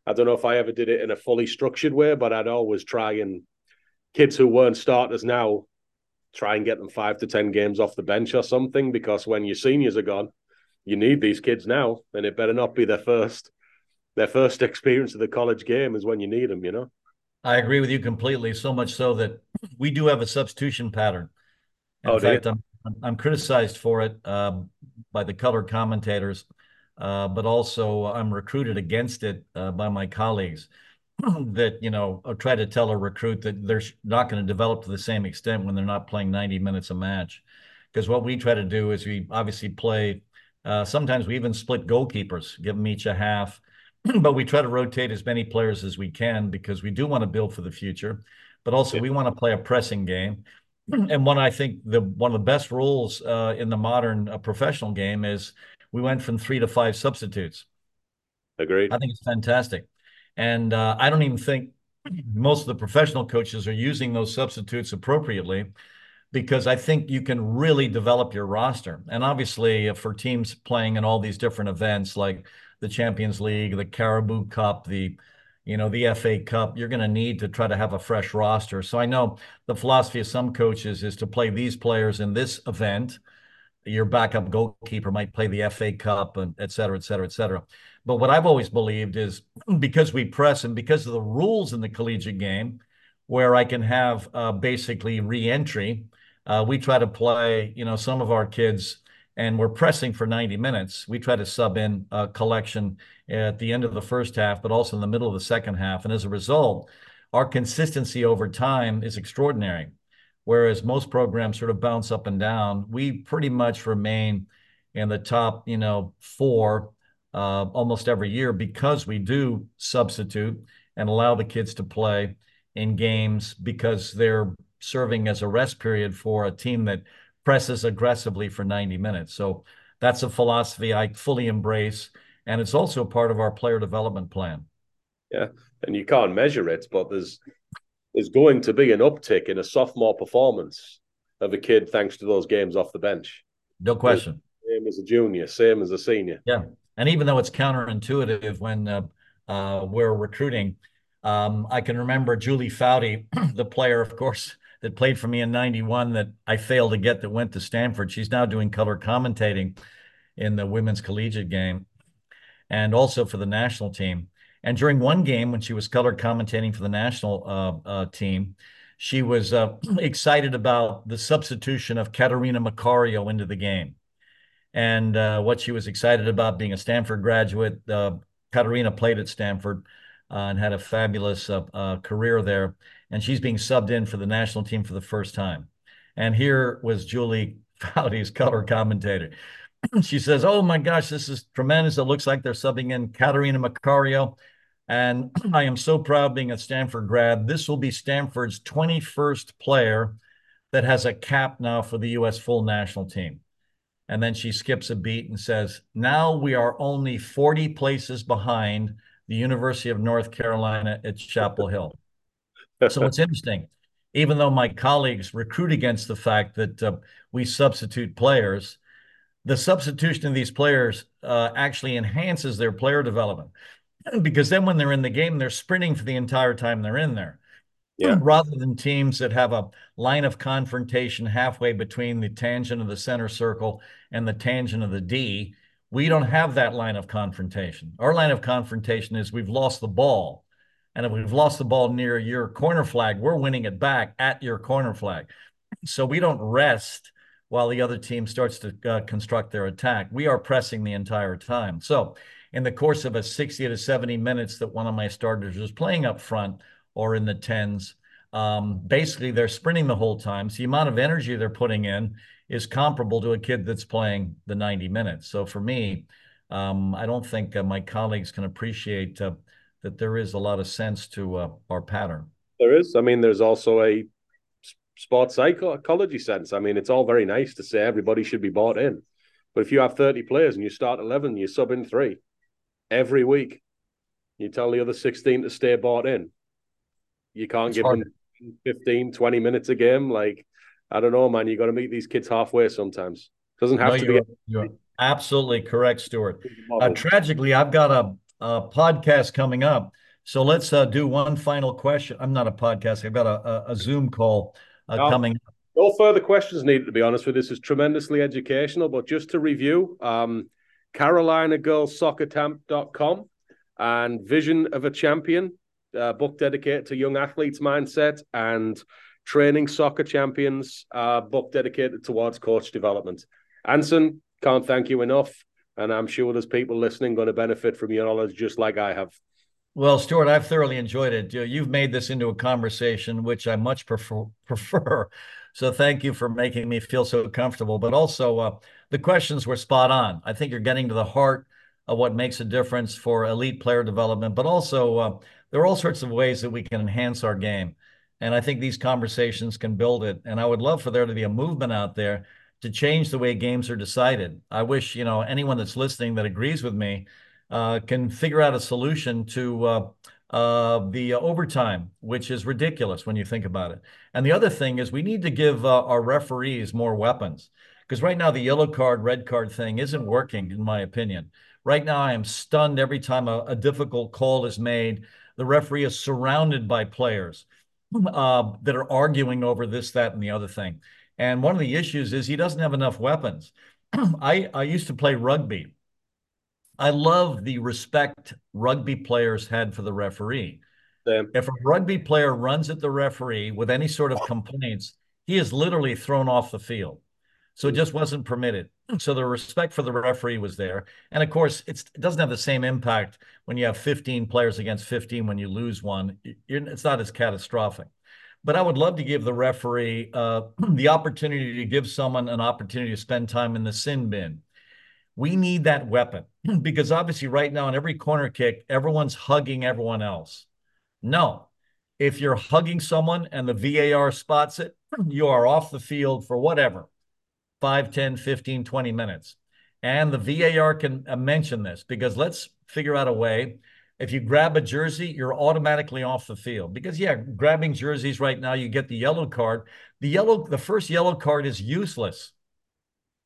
I don't know if I ever did it in a fully structured way, but I'd always try and kids who weren't starters now try and get them five to 10 games off the bench or something because when your seniors are gone, you need these kids now, and it better not be their first their first experience of the college game is when you need them. You know. I agree with you completely. So much so that we do have a substitution pattern. In oh, fact, I'm I'm criticized for it um, by the color commentators, uh, but also I'm recruited against it uh, by my colleagues. that you know try to tell a recruit that they're not going to develop to the same extent when they're not playing 90 minutes a match because what we try to do is we obviously play uh, sometimes we even split goalkeepers, give them each a half, but we try to rotate as many players as we can because we do want to build for the future, but also we want to play a pressing game. And one I think the one of the best rules uh, in the modern uh, professional game is we went from three to five substitutes. Agreed. I think it's fantastic, and uh, I don't even think most of the professional coaches are using those substitutes appropriately because I think you can really develop your roster. And obviously, uh, for teams playing in all these different events like the Champions League, the Carabao Cup, the you know the FA Cup, you're going to need to try to have a fresh roster. So I know the philosophy of some coaches is to play these players in this event. Your backup goalkeeper might play the FA Cup, and et cetera, et cetera, et cetera. But what I've always believed is because we press and because of the rules in the collegiate game, where I can have uh, basically re-entry uh, we try to play, you know, some of our kids, and we're pressing for 90 minutes. We try to sub in a collection at the end of the first half, but also in the middle of the second half. And as a result, our consistency over time is extraordinary. Whereas most programs sort of bounce up and down, we pretty much remain in the top, you know, four uh, almost every year because we do substitute and allow the kids to play in games because they're serving as a rest period for a team that presses aggressively for 90 minutes. So that's a philosophy I fully embrace. And it's also part of our player development plan. Yeah. And you can't measure it, but there's there's going to be an uptick in a sophomore performance of a kid thanks to those games off the bench. No question. Same as a junior, same as a senior. Yeah. And even though it's counterintuitive when uh, uh, we're recruiting, um, I can remember Julie Foudy, the player, of course, that played for me in 91 that I failed to get that went to Stanford. She's now doing color commentating in the women's collegiate game and also for the national team. And during one game, when she was color commentating for the national uh, uh, team, she was uh, excited about the substitution of Catarina Macario into the game. And uh, what she was excited about being a Stanford graduate, uh, played at Stanford uh, and had a fabulous career there and she's being subbed in for the national team for the first time. And here was Julie Foudy's color commentator. she says, "Oh my gosh, this is tremendous! It looks like they're subbing in Catarina Macario. And I am so proud being a Stanford grad. This will be Stanford's 21st player that has a cap now for the U.S. full national team. And then she skips a beat and says, Now we are only 40 places behind the University of North Carolina at Chapel Hill. so it's interesting. Even though my colleagues recruit against the fact that uh, we substitute players, the substitution of these players uh, actually enhances their player development because then when they're in the game, they're sprinting for the entire time they're in there. Yeah. Rather than teams that have a line of confrontation halfway between the tangent of the center circle and the tangent of the D, we don't have that line of confrontation. Our line of confrontation is we've lost the ball. And if we've lost the ball near your corner flag, we're winning it back at your corner flag. So we don't rest while the other team starts to uh, construct their attack. We are pressing the entire time. So in the course of a 60 to 70 minutes that one of my starters is playing up front or in the tens, um, basically they're sprinting the whole time. So the amount of energy they're putting in is comparable to a kid that's playing the 90 minutes. So for me, um, I don't think uh, my colleagues can appreciate uh, that there is a lot of sense to uh, our pattern. There is. I mean, there's also a sports psychology sense. I mean, it's all very nice to say everybody should be bought in. But if you have 30 players and you start 11, you sub in three every week, you tell the other 16 to stay bought in. You can't it's give hard. them 15, 20 minutes a game. Like, I don't know, man. You got to meet these kids halfway sometimes. Doesn't have no, to you're, be. You're absolutely correct, Stuart. Uh, tragically, I've got a, a, podcast coming up. So let's uh, do one final question. I'm not a podcast. I've got a, a, a Zoom call uh, no, coming up. No further questions needed, to be honest with you. This is tremendously educational. But just to review, um, CarolinaGirlsSoccerCamp.com and Vision of a Champion, uh, book dedicated to young athletes' mindset and training soccer champions, uh, book dedicated towards coach development. Anson, can't thank you enough. And I'm sure there's people listening going to benefit from your knowledge just like I have. Well, Stuart, I've thoroughly enjoyed it. You've made this into a conversation, which I much prefer. prefer. So thank you for making me feel so comfortable. But also, uh, the questions were spot on. I think you're getting to the heart of what makes a difference for elite player development, but also uh, there are all sorts of ways that we can enhance our game. And I think these conversations can build it. And I would love for there to be a movement out there to change the way games are decided. I wish, you know, anyone that's listening that agrees with me uh, can figure out a solution to uh, uh, the overtime, which is ridiculous when you think about it. And the other thing is we need to give uh, our referees more weapons because right now the yellow card, red card thing isn't working, in my opinion. Right now, I am stunned every time a, a difficult call is made. The referee is surrounded by players uh, that are arguing over this, that, and the other thing. And one of the issues is he doesn't have enough weapons. I, I used to play rugby. I love the respect rugby players had for the referee. Damn. If a rugby player runs at the referee with any sort of complaints, he is literally thrown off the field. So it just wasn't permitted. So the respect for the referee was there. And of course, it doesn't have the same impact when you have 15 players against 15 when you lose one. It's not as catastrophic. But I would love to give the referee uh, the opportunity to give someone an opportunity to spend time in the sin bin. We need that weapon because obviously, right now, in every corner kick, everyone's hugging everyone else. No, if you're hugging someone and the VAR spots it, you are off the field for whatever 5, 10, 15, 20 minutes. And the VAR can uh, mention this because let's figure out a way. If you grab a jersey, you're automatically off the field because yeah, grabbing jerseys right now, you get the yellow card. The yellow, the first yellow card is useless.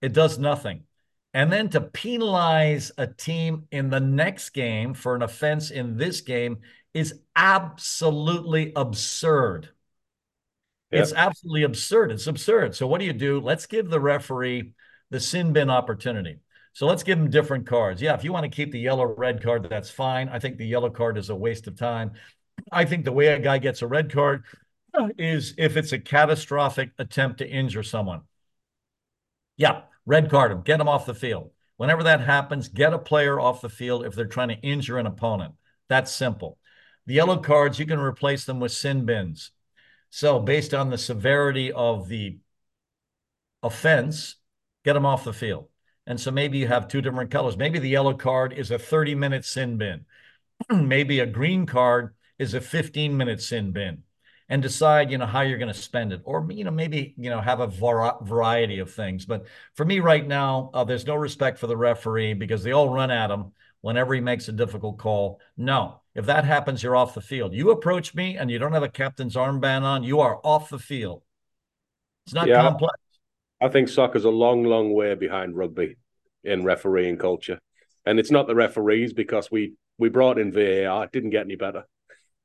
It does nothing. And then to penalize a team in the next game for an offense in this game is absolutely absurd. Yep. It's absolutely absurd. It's absurd. So what do you do? Let's give the referee the sin bin opportunity. So let's give him different cards. Yeah, if you want to keep the yellow red card, that's fine. I think the yellow card is a waste of time. I think the way a guy gets a red card is if it's a catastrophic attempt to injure someone. Yeah, red card him, get him off the field. Whenever that happens, get a player off the field if they're trying to injure an opponent. That's simple. The yellow cards, you can replace them with sin bins. So, based on the severity of the offense, get them off the field. And so maybe you have two different colors. Maybe the yellow card is a 30 minute sin bin. maybe a green card is a 15 minute sin bin and decide you know how you're going to spend it or you know maybe you know have a variety of things but for me right now uh, there's no respect for the referee because they all run at him whenever he makes a difficult call no if that happens you're off the field you approach me and you don't have a captain's armband on you are off the field it's not yeah, complex i think soccer's a long long way behind rugby in refereeing culture and it's not the referees because we we brought in var it didn't get any better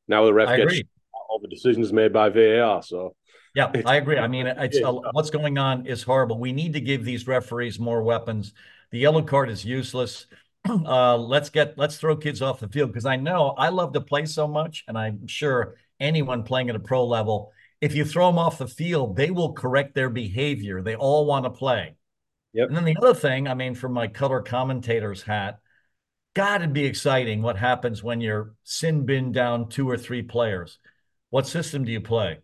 now the ref I gets agree all the decisions made by VAR. So yeah, I agree. I mean, it's uh, what's going on is horrible. We need to give these referees more weapons. The yellow card is useless. Uh, let's get let's throw kids off the field because I know I love to play so much, and I'm sure anyone playing at a pro level, if you throw them off the field, they will correct their behavior. They all want to play. Yep. And then the other thing, I mean, from my color commentator's hat, God, it'd be exciting what happens when you're sin bin down two or three players. What system do you play?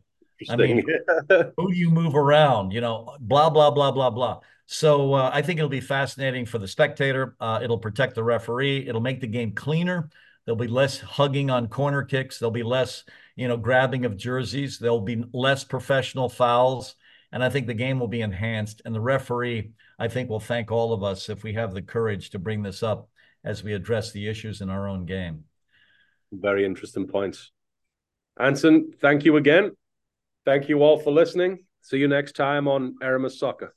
I mean, who do you move around? You know, blah blah blah blah blah. So uh, I think it'll be fascinating for the spectator. Uh, it'll protect the referee. It'll make the game cleaner. There'll be less hugging on corner kicks. There'll be less, you know, grabbing of jerseys. There'll be less professional fouls, and I think the game will be enhanced. And the referee, I think, will thank all of us if we have the courage to bring this up as we address the issues in our own game. Very interesting points. Anson, thank you again. Thank you all for listening. See you next time on Aramis Soccer.